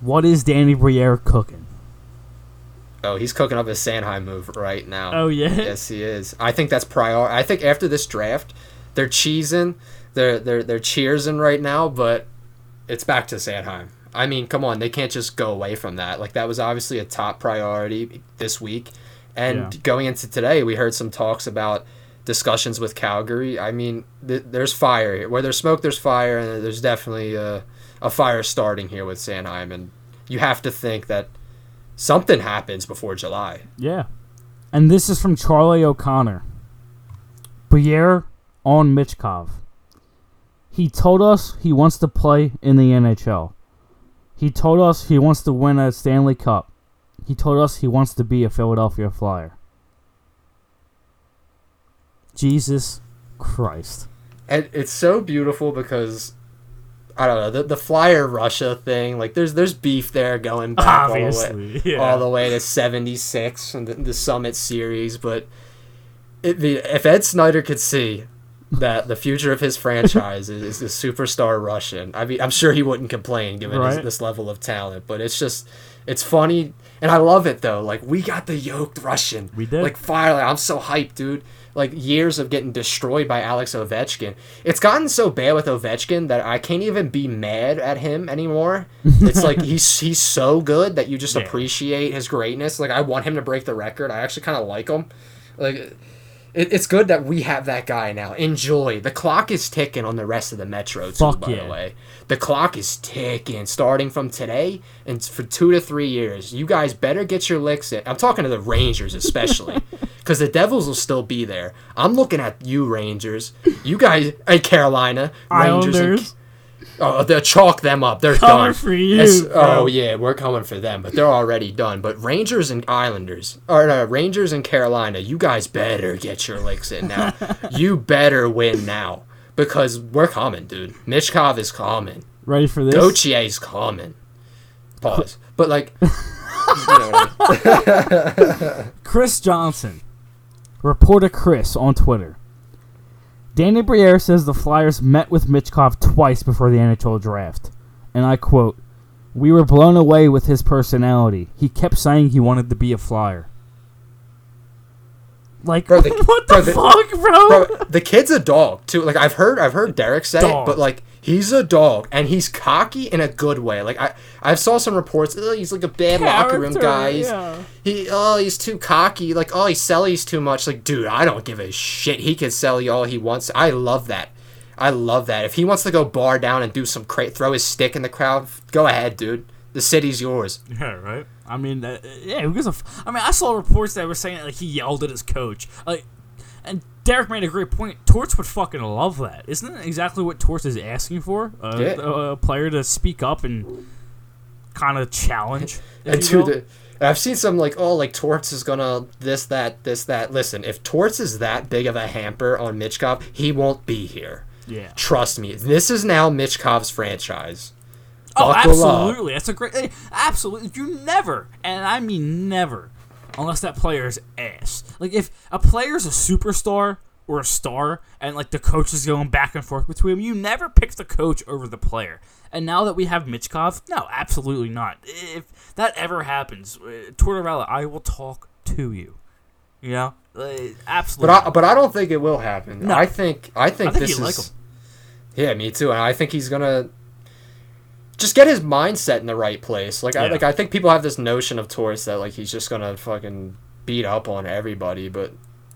What is Danny Briere cooking? Oh, he's cooking up his Sanheim move right now. Oh yeah. Yes, he is. I think that's prior. I think after this draft, they're cheesing, they're they're they're cheersing right now, but it's back to Sanheim. I mean, come on, they can't just go away from that. Like that was obviously a top priority this week, and Yeah. going into today, we heard some talks about discussions with Calgary. I mean, th- there's fire here. Where there's smoke, there's fire, and there's definitely a, a fire starting here with Sanheim, and you have to think that something happens before July. Yeah. And this is from Charlie O'Connor. Briere on Michkov. He told us he wants to play in the NHL. He told us he wants to win a Stanley Cup. He told us he wants to be a Philadelphia Flyer. Jesus Christ. and it's so beautiful because I don't know the the Flyer Russia thing. Like there's there's beef there going back all the way Yeah. all the way to '76 and the, the Summit Series. But it, the, if Ed Snider could see that the future of his franchise is, is a superstar Russian, I mean I'm sure he wouldn't complain given his, this level of talent. But it's just it's funny and I love it though. Like we got the yoked Russian. We did. Like finally, I'm so hyped, dude. Like years of getting destroyed by Alex Ovechkin. It's gotten so bad with Ovechkin that I can't even be mad at him anymore. It's like he's he's so good that you just Yeah. appreciate his greatness. Like I want him to break the record. I actually kind of like him. Like it, it's good that we have that guy now. Enjoy. The clock is ticking on the rest of the Metro too. Fuck by yeah. the way, the clock is ticking starting from today and for two to three years. You guys better get your licks in. I'm talking to the Rangers especially, because the Devils will still be there. I'm looking at you Rangers. You guys, hey Carolina Rangers. and- Islanders. Oh, they'll chalk them up. They're Coming done. for you, As- oh yeah, we're coming for them, but they're already done. But Rangers and Islanders, or no, Rangers and Carolina, you guys better get your licks in now. you better win now because we're coming, dude. Michkov is coming. Ready for this? is coming. Pause. But like, you know what I mean? Chris Johnson, reporter Chris on Twitter. Danny Briere says the Flyers met with Michkov twice before the NHL draft. And I quote, We were blown away with his personality. He kept saying he wanted to be a Flyer. Like, Bro, the- what the bro, the- fuck, bro? bro, the kid's a dog too. Like I've heard, I've heard Derek say Dog. it, but like he's a dog and he's cocky in a good way. Like I, I saw some reports. Oh, he's like a bad locker room guy. He's, yeah. He, oh, he's too cocky. Like oh, he sellies too much. Like dude, I don't give a shit. He can sell you all he wants. I love that. I love that. If he wants to go bar down and do some crate, throw his stick in the crowd, go ahead, dude. The city's yours. Yeah, right. I mean, uh, yeah. Who gives a? F- I mean, I saw reports that were saying like he yelled at his coach. Like, and Derek made a great point. Torts would fucking love that. Isn't that exactly what Torts is asking for? Uh, Yeah. a, a player to speak up and kind of challenge. and to will. the I've seen some like oh like Torts is gonna this that this that. Listen, if Torts is that big of a hamper on Michkov, he won't be here. yeah. Trust me, this is now Michkov's franchise. Oh, Buckle up. absolutely. That's a great. Absolutely. You never, and I mean never, unless that player is ass. Like if a player is a superstar or a star, and like the coach is going back and forth between them, you never pick the coach over the player. And now that we have Michkov, no, absolutely not. If that ever happens, uh, Tortorella, I will talk to you. You know, uh, absolutely. But I but I don't think it will happen. No. I think I think, I think this is like. Yeah, me too. And I think he's gonna just get his mindset in the right place. Like I like I think people have this notion of Torts that like he's just gonna fucking beat up on everybody, but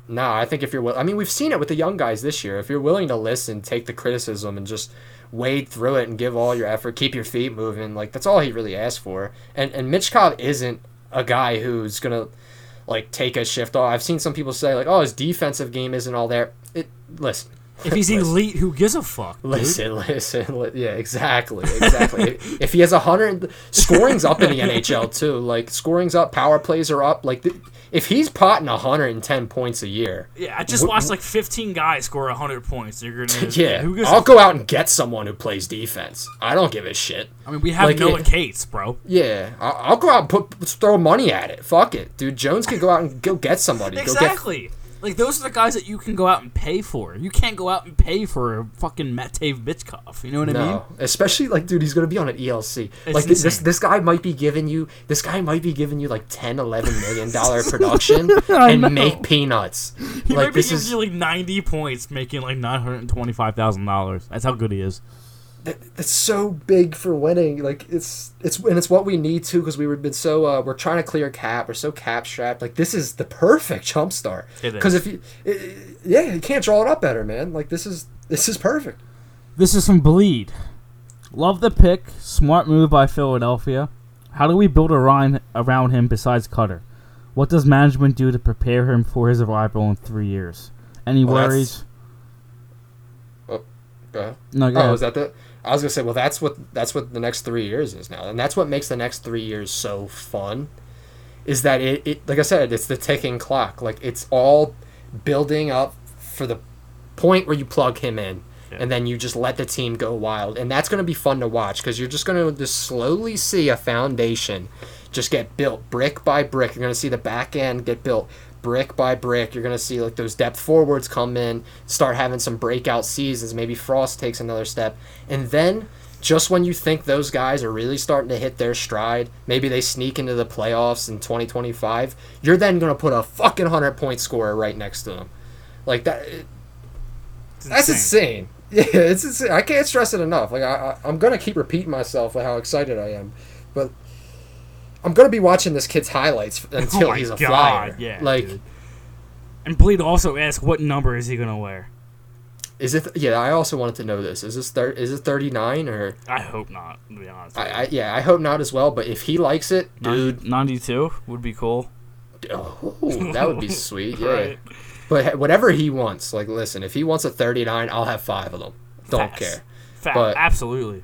no, I think if you're will- I mean, we've seen it with the young guys this year. If you're willing to listen, take the criticism and just wade through it and give all your effort, keep your feet moving, like that's all he really asked for. And and Michkov isn't a guy who's gonna like take a shift off. I've seen some people say like, "Oh, his defensive game isn't all there." It listen. If he's listen. elite, who gives a fuck? dude? Listen, listen, li- yeah, exactly, exactly. if, if he has a hundred, scoring's up in the NHL too. Like scoring's up, power plays are up. Like th- if he's potting hundred and ten points a year, Yeah, I just Wh- watched like 15 guys score 100 points. You're gonna, yeah, Who gives I'll go out and get someone who plays defense. I don't give a shit. I mean, we have Like, Noah it- Cates, bro. Yeah, I'll, I'll go out and put throw money at it. Fuck it, dude. Jones could go out and go get somebody. Go get Exactly. Like those are the guys that you can go out and pay for. You can't go out and pay for a fucking Matvei Michkov. You know what I mean? No, especially like, dude, he's gonna be on an ELC. It's like this, this, this guy might be giving you, this guy might be giving you like 10, 11 million dollar production and know. make peanuts. He like might be this giving is you like 90 points, making like $925,000. That's how good he is. That, that's so big for winning. Like it's it's and it's what we need to because we've been so uh, we're trying to clear cap. We're so cap strapped. Like this is the perfect jump start. Because if you, it, yeah, you can't draw it up better, man. Like this is this is perfect. This is from Bleed. Love the pick. Smart move by Philadelphia. How do we build a around around him besides Cutter? What does management do to prepare him for his arrival in three years? Any Well, that's- worries? Go ahead. No, go Oh, ahead. is that the? I was gonna say, well, that's what that's what the next three years is now, and that's what makes the next three years so fun. Is that it? it like I said, it's the ticking clock. Like it's all building up for the point where you plug him in, Yeah. and then you just let the team go wild, and that's gonna be fun to watch because you're just gonna just slowly see a foundation just get built brick by brick. You're gonna see the back end get built brick by brick. You're gonna see like those depth forwards come in, start having some breakout seasons. Maybe Frost takes another step, and then just when you think those guys are really starting to hit their stride, maybe they sneak into the playoffs in 2025. You're then gonna put a fucking hundred point scorer right next to them, like that. It's That's insane. insane. Yeah, it's insane. I can't stress it enough. Like I, I I'm gonna keep repeating myself like how excited I am, but I'm gonna be watching this kid's highlights oh until Oh he's a God, flyer. yeah, like dude. And Bleed also asked, what number is he gonna wear? is it? Yeah, I also wanted to know this. Is this thir- Is it 39 or? I hope not. To be honest, I, I yeah, I hope not as well. But if he likes it, dude, ninety-two would be cool. oh, that would be sweet. Yeah. Right. But whatever he wants, like, listen, if he wants a 39, I'll have five of them. Don't Facts. care. Fa- But- absolutely.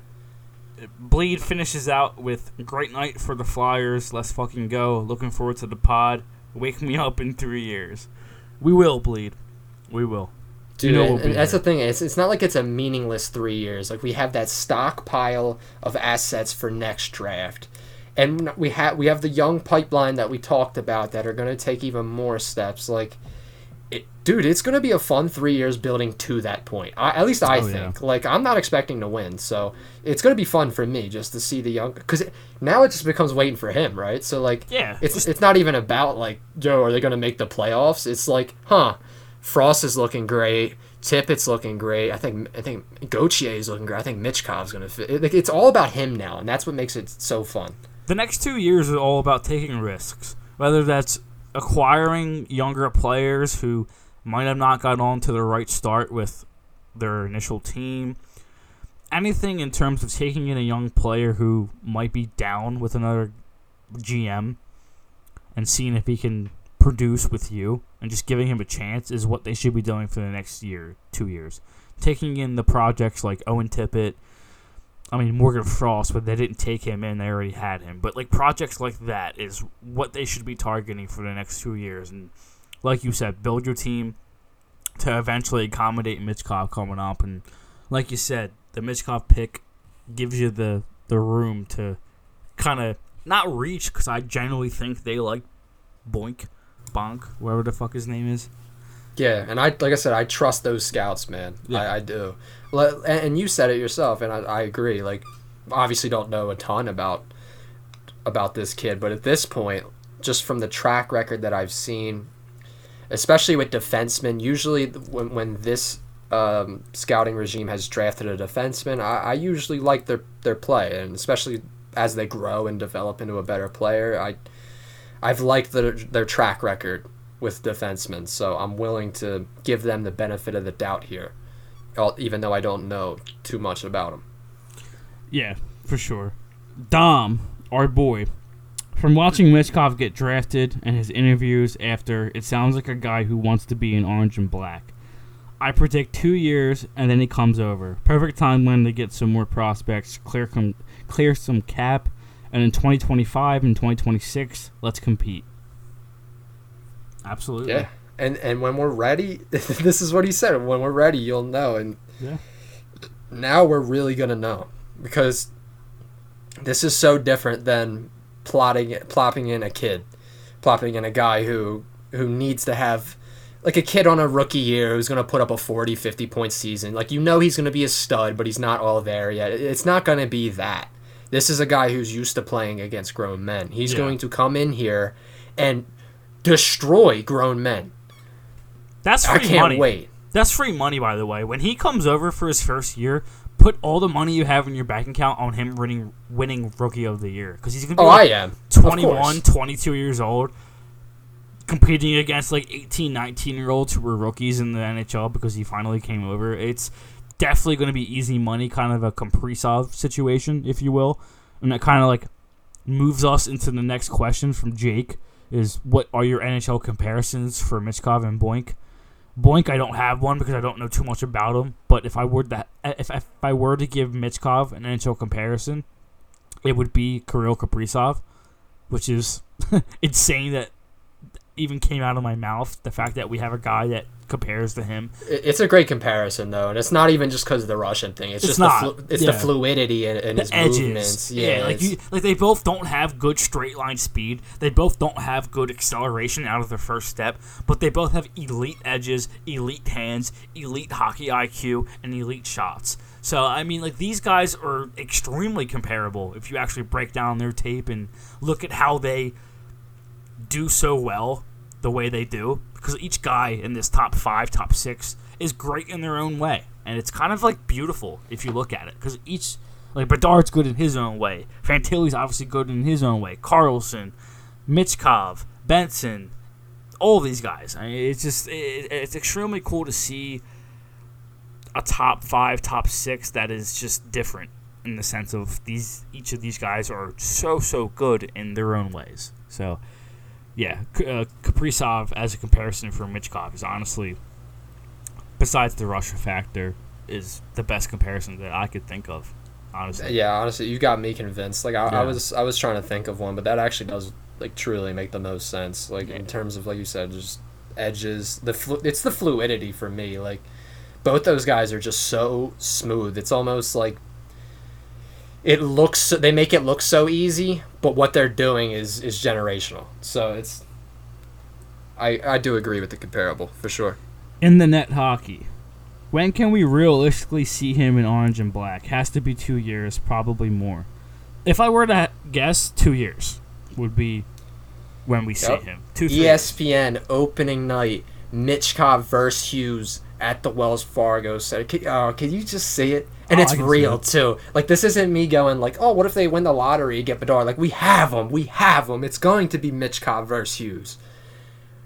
Bleed finishes out with great night for the Flyers. Let's fucking go. Looking forward to the pod. Wake me up in three years. We will bleed. We will. Dude, You know we'll and that's there. the thing. It's, it's not like it's a meaningless three years. Like we have that stockpile of assets for next draft, and we have we have the young pipeline that we talked about that are going to take even more steps. Like, it, dude, it's going to be a fun three years building to that point. I, at least I Oh, yeah. think. Like, I'm not expecting to win, so it's going to be fun for me just to see the young. Because now it just becomes waiting for him, right? So like, Yeah, it's it's not even about like Joe. Are they going to make the playoffs? It's like, huh. Frost is looking great. Tippett's looking great. I think I think Gauthier is looking great. I think Michkov's gonna fit. It, like, it's all about him now, and that's what makes it so fun. the next two years are all about taking risks. Whether that's acquiring younger players who might have not got on to the right start with their initial team. Anything in terms of taking in a young player who might be down with another GM and seeing if he can produce with you and just giving him a chance is what they should be doing for the next year, two years. Taking in the projects like Owen Tippett, I mean Morgan Frost, but they didn't take him in; they already had him. But like projects like that is what they should be targeting for the next two years. And like you said, build your team to eventually accommodate Michkov coming up. And like you said, the Michkov pick gives you the the room to kind of not reach because I generally think they like Boink, Bonk, whatever the fuck his name is. Yeah, and I like I said, I trust those scouts, man. Yeah. I, I do. And you said it yourself, and I, I agree. Like, obviously, don't know a ton about about this kid, but at this point, just from the track record that I've seen, especially with defensemen, usually when when this um, scouting regime has drafted a defenseman, I, I usually like their their play, and especially as they grow and develop into a better player, I I've liked their their track record with defensemen, so I'm willing to give them the benefit of the doubt here, even though I don't know too much about them. Yeah, for sure. Dom, our boy. From watching Michkov get drafted and his interviews after, it sounds like a guy who wants to be in orange and black. I predict two years, and then he comes over. Perfect timeline to get some more prospects, clear clear some cap, and in 2025 and 2026, let's compete. Absolutely. Yeah, and and when we're ready, this is what he said. When we're ready, you'll know. And Yeah. now we're really gonna know because this is so different than plotting plopping in a kid, plopping in a guy who who needs to have like a kid on a rookie year who's going to put up a 40 50 point season like you know he's going to be a stud but he's not all there yet it's not going to be that this is a guy who's used to playing against grown men he's Yeah. going to come in here and destroy grown men. That's i free can't money. wait. That's free money, by the way. When he comes over for his first year, put all the money you have in your bank account on him winning winning Rookie of the Year. Because he's gonna be oh i am. Of 21, 22 years old, competing against like 18, 19 year olds who were rookies in the NHL because he finally came over. It's definitely going to be easy money, kind of a Kaprizov situation, if you will, and that kind of like moves us into the next question from Jake: is what are your NHL comparisons for Michkov and Boink? Boink, I don't have one because I don't know too much about him. But if I were to if, if I were to give Michkov an NHL comparison, it would be Kirill Kaprizov, which is insane that even came out of my mouth. The fact that we have a guy that compares to him. It's a great comparison though and it's not even just because of the russian thing it's, It's just not, the flu- it's yeah. the fluidity in, in The his edges, movements yeah, like you, like they both don't have good straight line speed. They both don't have good acceleration out of their first step, but they both have elite edges, elite hands, elite hockey IQ, and elite shots. So I mean, like these guys are extremely comparable if you actually break down their tape and look at how they do so well the way they do. Because each guy in this top five, top six is great in their own way, and it's kind of like beautiful if you look at it. Because each like Bedard's good in his own way. Fantilli's obviously good in his own way. Carlsson, Michkov, Benson, all these guys. I mean, it's just it, it's extremely cool to see a top five, top six that is just different in the sense of these. Each of these guys are so so good in their own ways. So, yeah, uh, Kaprizov as a comparison for Michkov is honestly, besides the Russia factor, is the best comparison that I could think of. Honestly, Yeah, honestly, you got me convinced. Like I, Yeah. I was, I was trying to think of one, but that actually does like truly make the most sense. Like in terms of like you said, just edges. The flu- it's the fluidity for me. Like both those guys are just so smooth. It's almost like it looks. They make it look so easy, but what they're doing is is generational. So it's. I I do agree with the comparable for sure. In the net hockey, when can we realistically see him in orange and black? Has to be two years, probably more. If I were to guess, two years would be when we see Yep. him. Two, three years. ESPN opening night, Michkov versus Hughes at the Wells Fargo Center. Can, oh, can you just see it? And Oh, it's I can see real too. Like this isn't me going like, oh, what if they win the lottery get Bedard? Like we have them, we have them. It's going to be Michkov versus Hughes.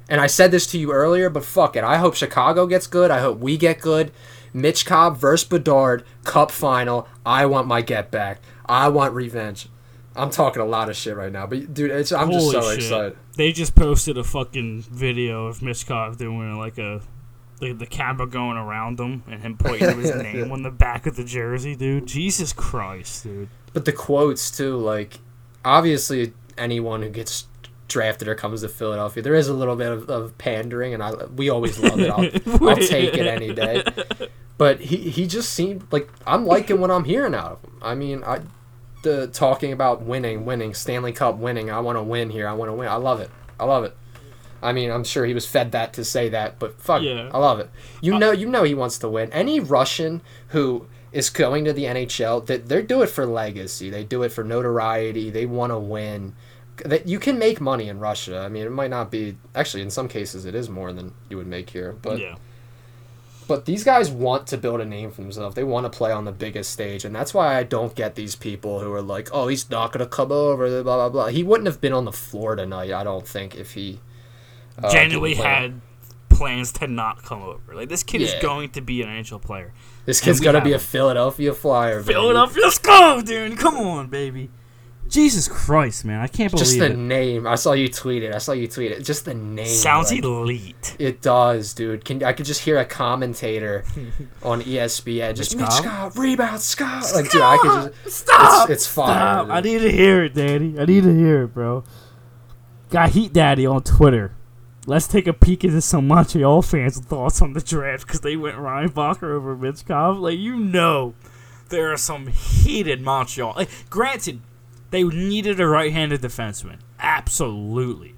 And I said this to you earlier, but fuck it. I hope Chicago gets good. I hope we get good. Michkov versus Bedard, Cup final. I want my get back. I want revenge. I'm talking a lot of shit right now, but dude, it's, I'm just so shit. excited. They just posted a fucking video of Michkov doing like a the, the camera going around him and him pointing to his name on the back of the jersey, dude. Jesus Christ, dude. But the quotes too, like obviously anyone who gets drafted or comes to Philadelphia, there is a little bit of, of pandering, and I we always love it. I'll, I'll take it any day. But he he just seemed like I'm liking what I'm hearing out of him. I mean, I the talking about winning, winning Stanley Cup, winning. I want to win here. I want to win. I love it. I love it. I mean, I'm sure he was fed that to say that, but fuck, Yeah. I love it. You uh, know, you know he wants to win. Any Russian who is going to the NHL, that they do it for legacy. They do it for notoriety. They want to win. That you can make money in Russia. I mean, it might not be actually in some cases it is more than you would make here, but yeah. but these guys want to build a name for themselves. They want to play on the biggest stage, and that's why I don't get these people who are like, "Oh, he's not gonna come over." Blah blah blah. He wouldn't have been on the floor tonight. I don't think if he uh, Genuinely had plans to not come over. Like this kid is going to be an NHL player. This kid's gonna be a. Philadelphia Flyer. Philadelphia, let's go, dude. Come on, baby. Jesus Christ, man. I can't believe it. Just the it. name. I saw you tweet it. I saw you tweet it. Just the name. Sounds like, elite. It does, dude. Can I could just hear a commentator on ESPN just Mitch Scott, rebound Scott. Like, dude, I could just Stop. It's, it's fire. I need to hear it, Daddy. I need to hear it, bro. Got Heat Daddy on Twitter. Let's take a peek into some Montreal fans' thoughts on the draft because they went Reinbacher over Mitch. Like, you know, there are some heated Montreal. Like, granted, they needed a right handed defenseman. Absolutely.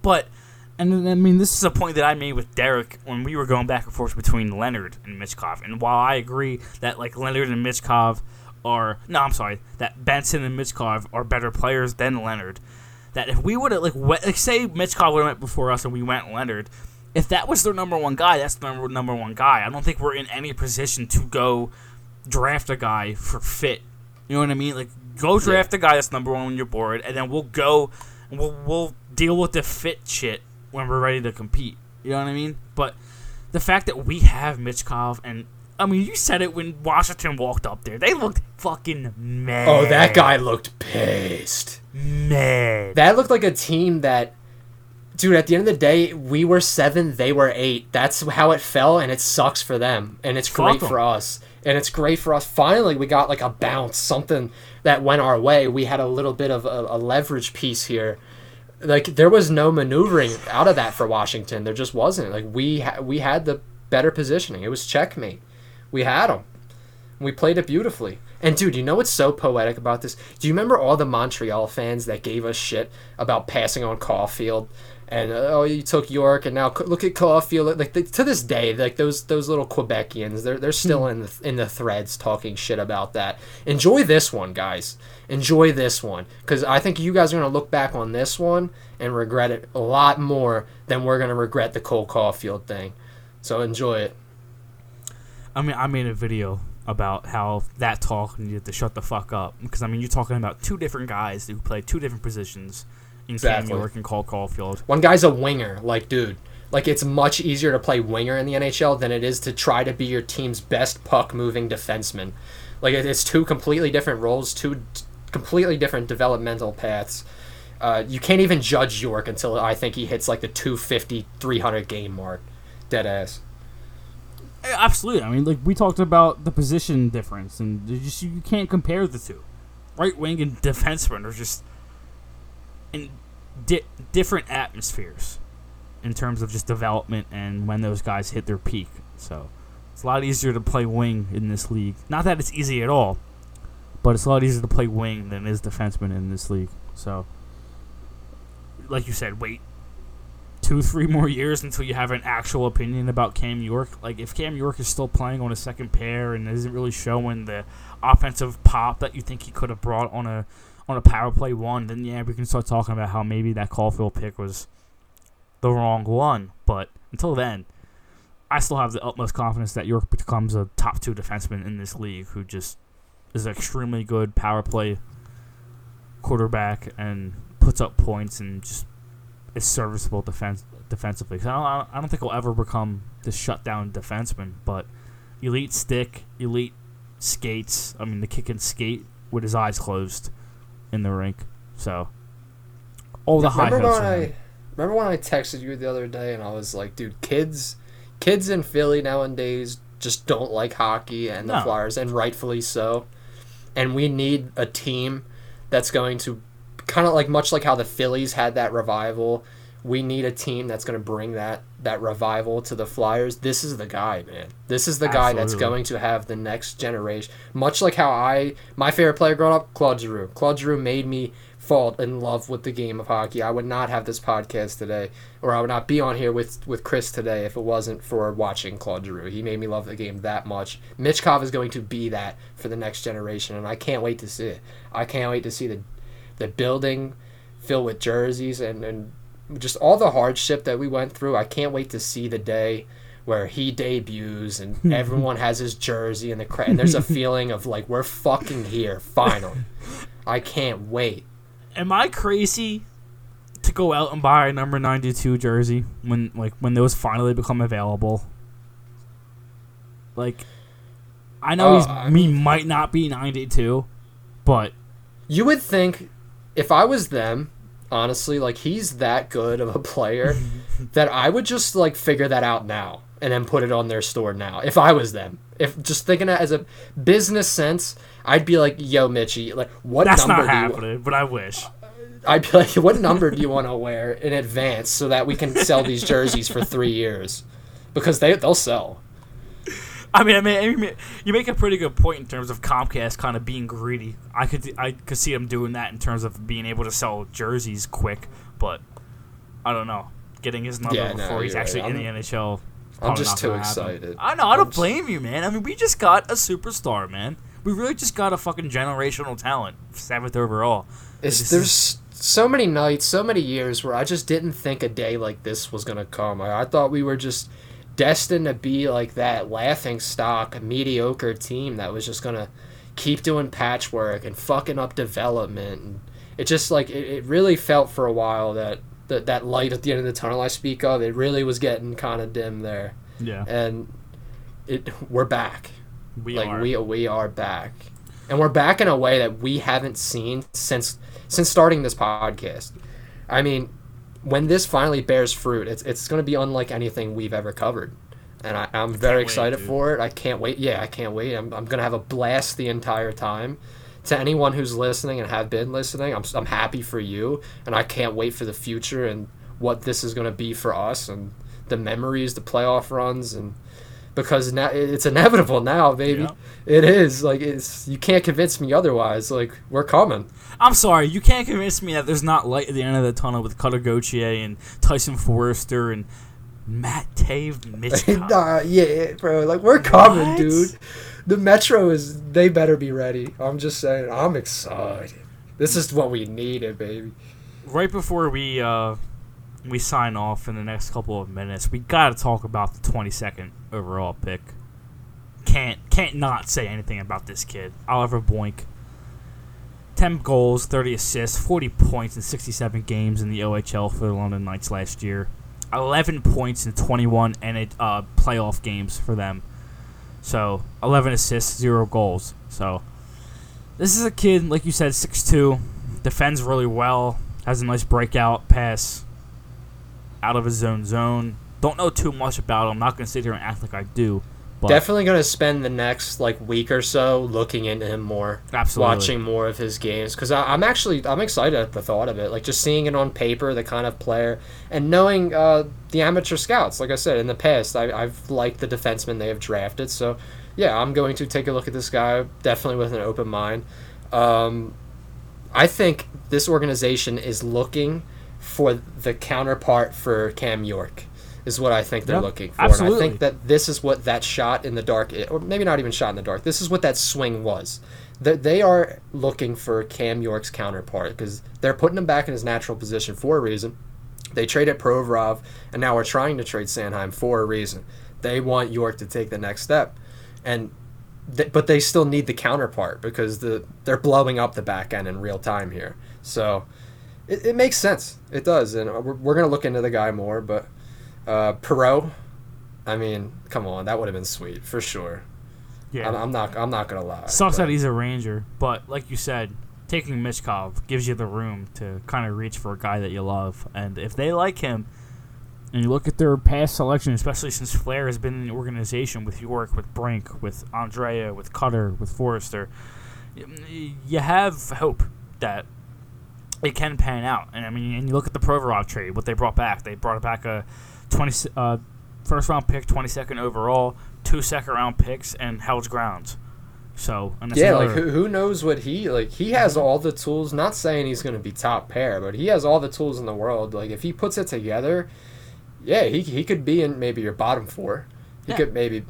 But, and I mean, this is a point that I made with Derek when we were going back and forth between Leonard and Michkov. And while I agree that, like, Leonard and Michkov are, no, I'm sorry, that Benson and Michkov are better players than Leonard, that if we would have, like, like, say Michkov would have went before us and we went Leonard, if that was their number one guy, that's the number, number one guy. I don't think we're in any position to go draft a guy for fit. You know what I mean? Like, go draft a guy that's number one on your board, and then we'll go and we'll, we'll deal with the fit shit when we're ready to compete. You know what I mean? But the fact that we have Michkov and I mean, you said it when Washington walked up there. They looked fucking mad. Oh, that guy looked pissed. mad. That looked like a team that, dude. At the end of the day, we were seven, they were eight. That's how it fell, and it sucks for them, and it's Fuck great for us, and it's great for us. Finally, we got like a bounce, something that went our way. We had a little bit of a, a leverage piece here. Like there was no maneuvering out of that for Washington. There just wasn't. Like we ha- we had the better positioning. It was checkmate. We had them. We played it beautifully. And dude, you know what's so poetic about this? Do you remember all the Montreal fans that gave us shit about passing on Caufield? And uh, oh, you took York, and now look at Caufield. Like they, to this day, like those those little Quebecians, they're they're still in the in the threads talking shit about that. Enjoy this one, guys. Enjoy this one, because I think you guys are gonna look back on this one and regret it a lot more than we're gonna regret the Cole Caufield thing. So enjoy it. I mean, I made a video about how that talk needed to shut the fuck up because I mean, you're talking about two different guys who play two different positions in Exactly. Cam York and Cole Caufield. One guy's a winger, like dude. Like it's much easier to play winger in the NHL than it is to try to be your team's best puck moving defenseman. Like it's two completely different roles, two t- completely different developmental paths. Uh, you can't even judge York until I think he hits like the 250, 300 game mark. Dead ass. Yeah, Absolutely. I mean, like we talked about the position difference, and just you can't compare the two. Right wing and defenseman are just in di- different atmospheres in terms of just development and when those guys hit their peak. So it's a lot easier to play wing in this league. Not that it's easy at all, but it's a lot easier to play wing than it is defenseman in this league. So, like you said, wait two, three more years until you have an actual opinion about Cam York. Like if Cam York is still playing on a second pair and isn't really showing the offensive pop that you think he could have brought on a on a power play one, then yeah, we can start talking about how maybe that Caufield pick was the wrong one. But until then, I still have the utmost confidence that York becomes a top two defenseman in this league who just is an extremely good power play quarterback and puts up points and just is serviceable defense defensively. 'Cause I don't, I don't think he'll ever become the shutdown defenseman, but elite stick, elite skates. I mean, the kick and skate with his eyes closed in the rink. So all the high remember when I remember when I texted you the other day and I was like, dude, kids, kids in Philly nowadays just don't like hockey and the No. Flyers, and rightfully so. And we need a team that's going to kind of like much like how the Phillies had that revival. We need a team that's going to bring that that revival to the Flyers. This is the guy, man. This is the guy that's going to have the next generation. Much like how I my favorite player growing up, Claude Giroux. Claude Giroux made me fall in love with the game of hockey. I would not have this podcast today, or I would not be on here with with Chris today if it wasn't for watching Claude Giroux. He made me love the game that much. Michkov is going to be that for the next generation, and I can't wait to see it. I can't wait to see the the building filled with jerseys and, and just all the hardship that we went through. I can't wait to see the day where he debuts and everyone has his jersey and the cra- and there's a feeling of like we're fucking here finally. I can't wait. Am I crazy to go out and buy a number ninety two jersey when like when those finally become available? Like, I know Uh, he's I he might not be ninety two, but You would think if I was them, honestly, like he's that good of a player that I would just like figure that out now and then put it on their store now. If I was them, if just thinking it as a business sense, I'd be like, "Yo, Mitchie, like what that's number not do you?" happening. But I wish. I'd be like, "What number do you want to wear in advance so that we can sell these jerseys for three years?" Because they they'll sell. I mean, I mean, you make a pretty good point in terms of Comcast kind of being greedy. I could, I could see them doing that in terms of being able to sell jerseys quick, but I don't know, getting his number Yeah, no, before he's actually right. in the NHL. I'm just too excited. I know. I don't I'm blame you, man. I mean, we just got a superstar, man. We really just got a fucking generational talent, seventh overall. This there's so many nights, so many years where I just didn't think a day like this was gonna come. I, I thought we were just destined to be like that laughing stock, mediocre team that was just gonna keep doing patchwork and fucking up development. And it just like it, it really felt for a while that, that that light at the end of the tunnel I speak of, it really was getting kind of dim there. Yeah, And it we're back we like are. we we are back and we're back in a way that we haven't seen since since starting this podcast i mean when this finally bears fruit it's it's going to be unlike anything we've ever covered. And I, i'm very excited for it. I can't wait. Yeah i can't wait. I'm, I'm going to have a blast the entire time. To anyone who's listening and have been listening I'm, I'm happy for you. And i can't wait for the future and what this is going to be for us and the memories the playoff runs and because now it's inevitable now, baby. Yeah. It is like it's you can't convince me otherwise. Like we're coming. I'm sorry, you can't convince me that there's not light at the end of the tunnel with Cutter Gauthier and Tyson Foerster and Matt Tave nah, yeah, bro. Like we're coming, What? dude. The Metro is. They better be ready. I'm just saying. I'm excited. This is what we needed, baby. right before we uh, we sign off in the next couple of minutes, we gotta talk about the 22nd overall pick. Can't can't not say anything about this kid, Oliver Boink. 10 goals, 30 assists, 40 points in 67 games in the OHL for the London Knights last year. 11 points in 21 and it, uh, playoff games for them. So 11 assists, zero goals. So this is a kid, like you said, six two, defends really well, has a nice breakout pass out of his own zone. Don't know too much about him. I'm not going to sit here and act like I do. But Definitely going to spend the next like week or so looking into him more, Absolutely. watching more of his games because I'm actually I'm excited at the thought of it. Like just seeing it on paper, the kind of player, and knowing uh, the amateur scouts. Like I said in the past, I, I've liked the defensemen they have drafted. So yeah, I'm going to take a look at this guy definitely with an open mind. Um, I think this organization is looking for the counterpart for Cam York. Is what I think they're Yep, looking for. And I think that this is what that shot in the dark, or maybe not even shot in the dark. This is what that swing was. That they are looking for Cam York's counterpart because they're putting him back in his natural position for a reason. They traded Provorov, and now we're trying to trade Sanheim for a reason. They want York to take the next step, and th- but they still need the counterpart because the they're blowing up the back end in real time here. So it, it makes sense. It does, and we're, we're gonna look into the guy more. But uh, Perreault, I mean, come on, that would have been sweet for sure. yeah. I'm, I'm not. I'm not gonna lie. Sucks but- that he's a Ranger, but like you said, taking Michkov gives you the room to kind of reach for a guy that you love. And if they like him, and you look at their past selection, especially since Flair has been in the organization with York, with Brink, with Andrae, with Cutter, with Foerster, you have hope that it can pan out. And I mean, and you look at the Provorov trade, what they brought back. They brought back a 20 uh, first round pick, 22nd overall, two second round picks, and held grounds. So, Yeah, another- like who, who knows what he like? He has all the tools. Not saying he's going to be top pair, but he has all the tools in the world. Like if he puts it together, yeah, he, he could be in maybe your bottom four. He Yeah. could maybe,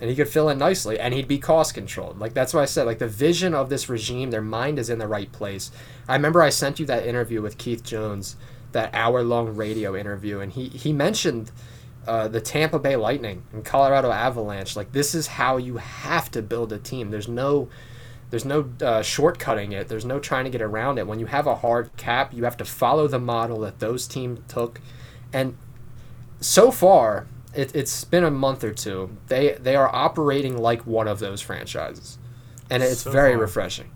and he could fill in nicely, and he'd be cost controlled. Like that's why I said like the vision of this regime, their mind is in the right place. I remember I sent you that interview with Keith Jones, that hour long radio interview, and he he mentioned. Uh, the Tampa Bay Lightning and Colorado Avalanche, like this is how you have to build a team. There's no, there's no uh, shortcutting it. There's no trying to get around it. When you have a hard cap, you have to follow the model that those teams took, and so far, it, it's been a month or two. They they are operating like one of those franchises, and it's So very far. refreshing.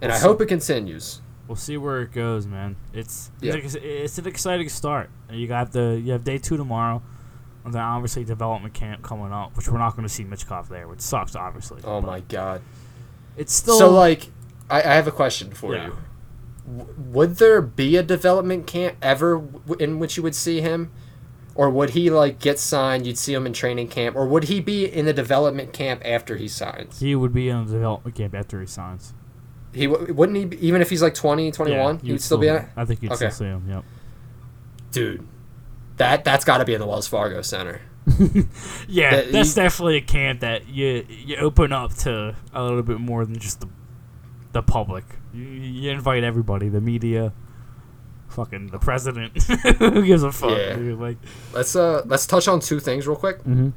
And I so- hope it continues. We'll see where it goes, man. It's Yeah. it's, it's an exciting start. You got the you have day two tomorrow, and then obviously development camp coming up, which we're not going to see Michkov there, which sucks, obviously. Oh my god! It's still so like, I, I have a question for Yeah. you. W- would there be a development camp ever w- in which you would see him, or would he like get signed? You'd see him in training camp, or would he be in the development camp after he signs? he would be in the development camp after he signs. He wouldn't he? Be, even if he's like 20, 21, Yeah, he would still be in it. I think you'd Okay. still see him. Yep. Dude, that that's got to be in the Wells Fargo Center. Yeah, That that's you- definitely a camp that you you open up to a little bit more than just the the public. You, you invite everybody, the media, fucking the president. Who gives a fuck? Yeah. dude? Like Let's uh let's touch on two things real quick. Mhm.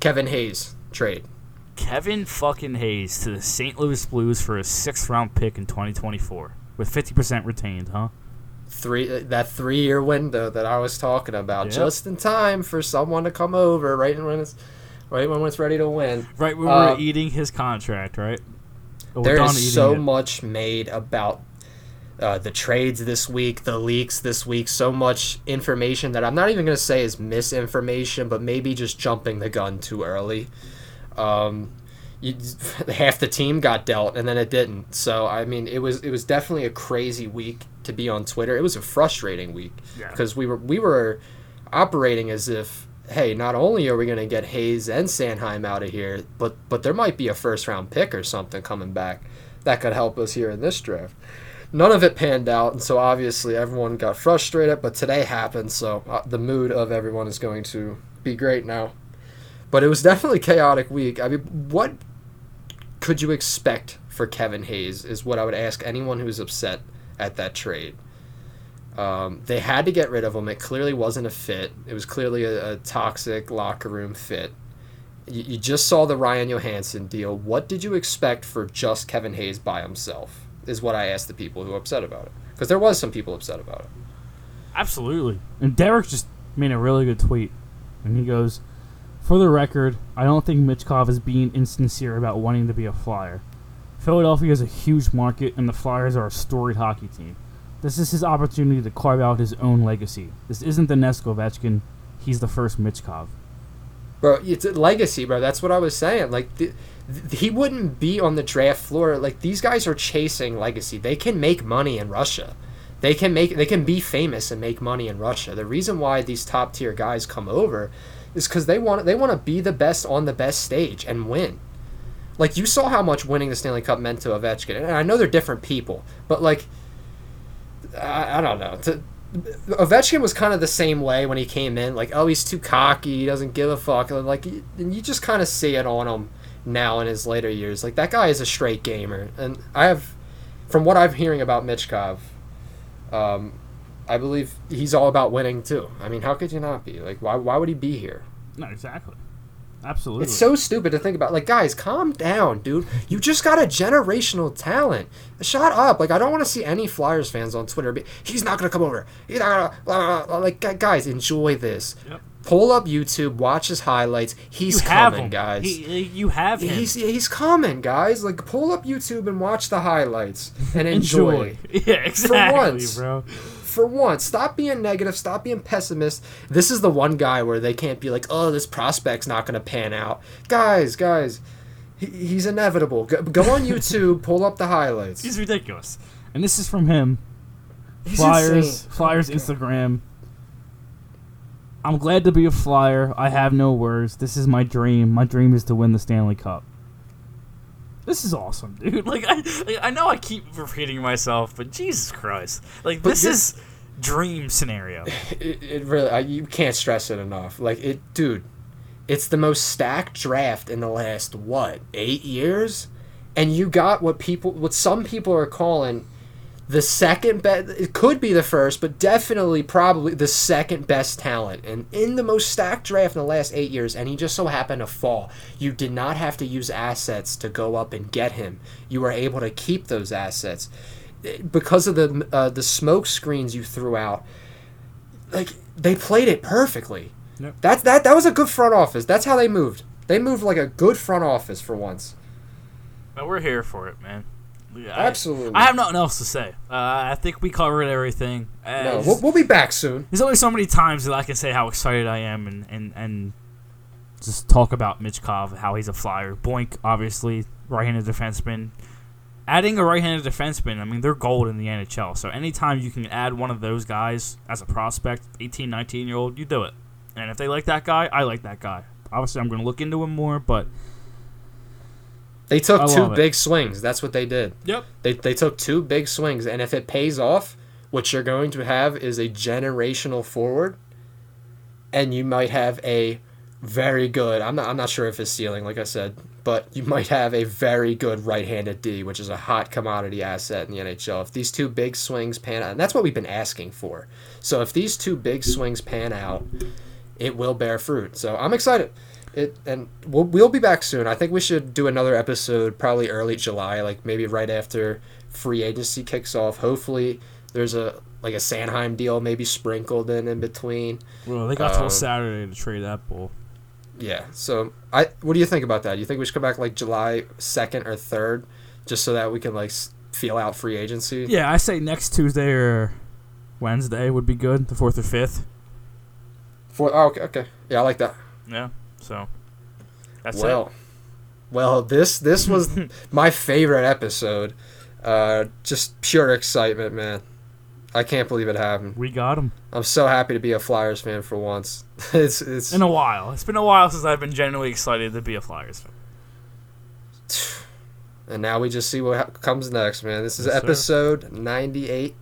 Kevin Hayes trade. Kevin fucking Hayes to the St. Louis Blues for a sixth round pick in 2024 with 50% retained, huh? Three uh, that three year window that I was talking about, Yep. just in time for someone to come over right when it's right when it's ready to win. Right when Uh, we're eating his contract, right? There is so it. much made about uh, the trades this week, the leaks this week, so much information that I'm not even going to say is misinformation, but maybe just jumping the gun too early. Um, you, half the team got dealt, and then it didn't. So I mean, it was it was definitely a crazy week to be on Twitter. It was a frustrating week Yeah. because we were we were operating as if hey, not only are we going to get Hayes and Sanheim out of here, but but there might be a first round pick or something coming back that could help us here in this draft. None of it panned out, and so obviously everyone got frustrated. But today happened, so uh, the mood of everyone is going to be great now. But it was definitely a chaotic week. I mean, what could you expect for Kevin Hayes? Is what I would ask anyone who's upset at that trade. Um, they had to get rid of him. It clearly wasn't a fit. It was clearly a, a toxic locker room fit. You, you just saw the Ryan Johansen deal. What did you expect for just Kevin Hayes by himself? Is what I asked the people who were upset about it. Because there was some people upset about it. Absolutely. And Derek just made a really good tweet. And he goes, For the record, I don't think Michkov is being insincere about wanting to be a Flyer. Philadelphia is a huge market, and the Flyers are a storied hockey team. This is his opportunity to carve out his own legacy. This isn't the Nesko Ovechkin. He's the first Michkov. bro. It's a legacy, bro. That's what I was saying. Like, the, th- he wouldn't be on the draft floor. Like, these guys are chasing legacy. They can make money in Russia. They can make. They can be famous and make money in Russia. The reason why these top tier guys come over is because they want. They want to be the best on the best stage and win. Like you saw how much winning the Stanley Cup meant to Ovechkin, and I know they're different people, but like, I, I don't know. To, Ovechkin was kind of the same way when he came in. Like, oh, he's too cocky. He doesn't give a fuck. Like, and you just kind of see it on him now in his later years. Like, that guy is a straight gamer. And I have, from what I'm hearing about Michkov, um, I believe he's all about winning too. I mean, how could you not be? Like, why, why would he be here? No, exactly. Absolutely. It's so stupid to think about. Like, guys, calm down, dude. You just got a generational talent. Shut up. Like, I don't want to see any Flyers fans on Twitter be, he's not going to come over. He's not to, blah, blah, blah. like, guys, enjoy this. Yep. Pull up YouTube, watch his highlights. He's coming, him. guys. He, you have him. he's he's coming, guys. Like, pull up YouTube and watch the highlights and enjoy. Yeah, exactly, once. bro. For once, stop being negative, stop being pessimist. This is the one guy where they can't be like, oh, this prospect's not going to pan out. Guys, guys, he, he's inevitable. Go, go on YouTube, pull up the highlights. He's ridiculous. And this is from him. He's Flyers, insane. Flyers oh Instagram. I'm glad to be a Flyer. I have no words. This is my dream. My dream is to win the Stanley Cup. This is awesome, dude. Like I, I know I keep repeating myself, but Jesus Christ, like But this is dream scenario. It, it really, I, you can't stress it enough. Like it, dude. It's the most stacked draft in the last what eight years, and you got what people, what some people are calling the second best. It could be the first, but definitely probably the second best talent, and in the most stacked draft in the last eight years. And he just so happened to fall. You did not have to use assets to go up and get him. You were able to keep those assets because of the uh, the smoke screens you threw out like they played it perfectly. Yep. That's that that was a good front office. That's how they moved. They moved like a good front office for once. But we're here for it, man. I- Absolutely. I, have nothing else to say. Uh, I think we covered everything. Uh, no, we'll, we'll be back soon. There's only so many times that I can say how excited I am and, and, and just talk about Michkov, how he's a flyer. Bonk, obviously, right-handed defenseman. Adding a right-handed defenseman, I mean, they're gold in the NHL. So anytime you can add one of those guys as a prospect, 18, 19-year-old, you do it. And if they like that guy, I like that guy. Obviously, I'm going to look into him more, but They took two it. big swings. That's what they did. yep. They they took two big swings, and if it pays off, what you're going to have is a generational forward, and you might have a very good. I'm not I'm not sure if it's ceiling, like I said, but you might have a very good right-handed D, which is a hot commodity asset in the NHL. If these two big swings pan out, and that's what we've been asking for. So if these two big swings pan out, it will bear fruit. So I'm excited. It and we'll we'll be back soon. I think we should do another episode probably early July, like maybe right after free agency kicks off. Hopefully there's a like a Sanheim deal maybe sprinkled in in between. Well, they got till Um, Saturday to trade that bull. Yeah. So I what do you think about that? You think we should come back like July 2nd or 3rd just so that we can like feel out free agency? Yeah, I say next Tuesday or Wednesday would be good, the fourth or fifth. For oh, okay, okay. Yeah, I like that. Yeah. So that's well, well, this this was my favorite episode. Uh, just pure excitement, man. I can't believe it happened. We got him I'm so happy to be a Flyers fan for once. it's it's in a while. It's been a while since I've been genuinely excited to be a Flyers fan. and now we just see what ha- comes next, man. This is Yes, sir. episode 98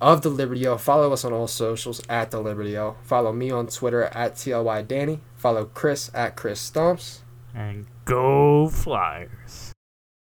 of the Liberty Yell. Follow us on all socials at the Liberty Yell. Follow me on Twitter at TLY Danny. Follow Chris at Chris Stomps. And go Flyers.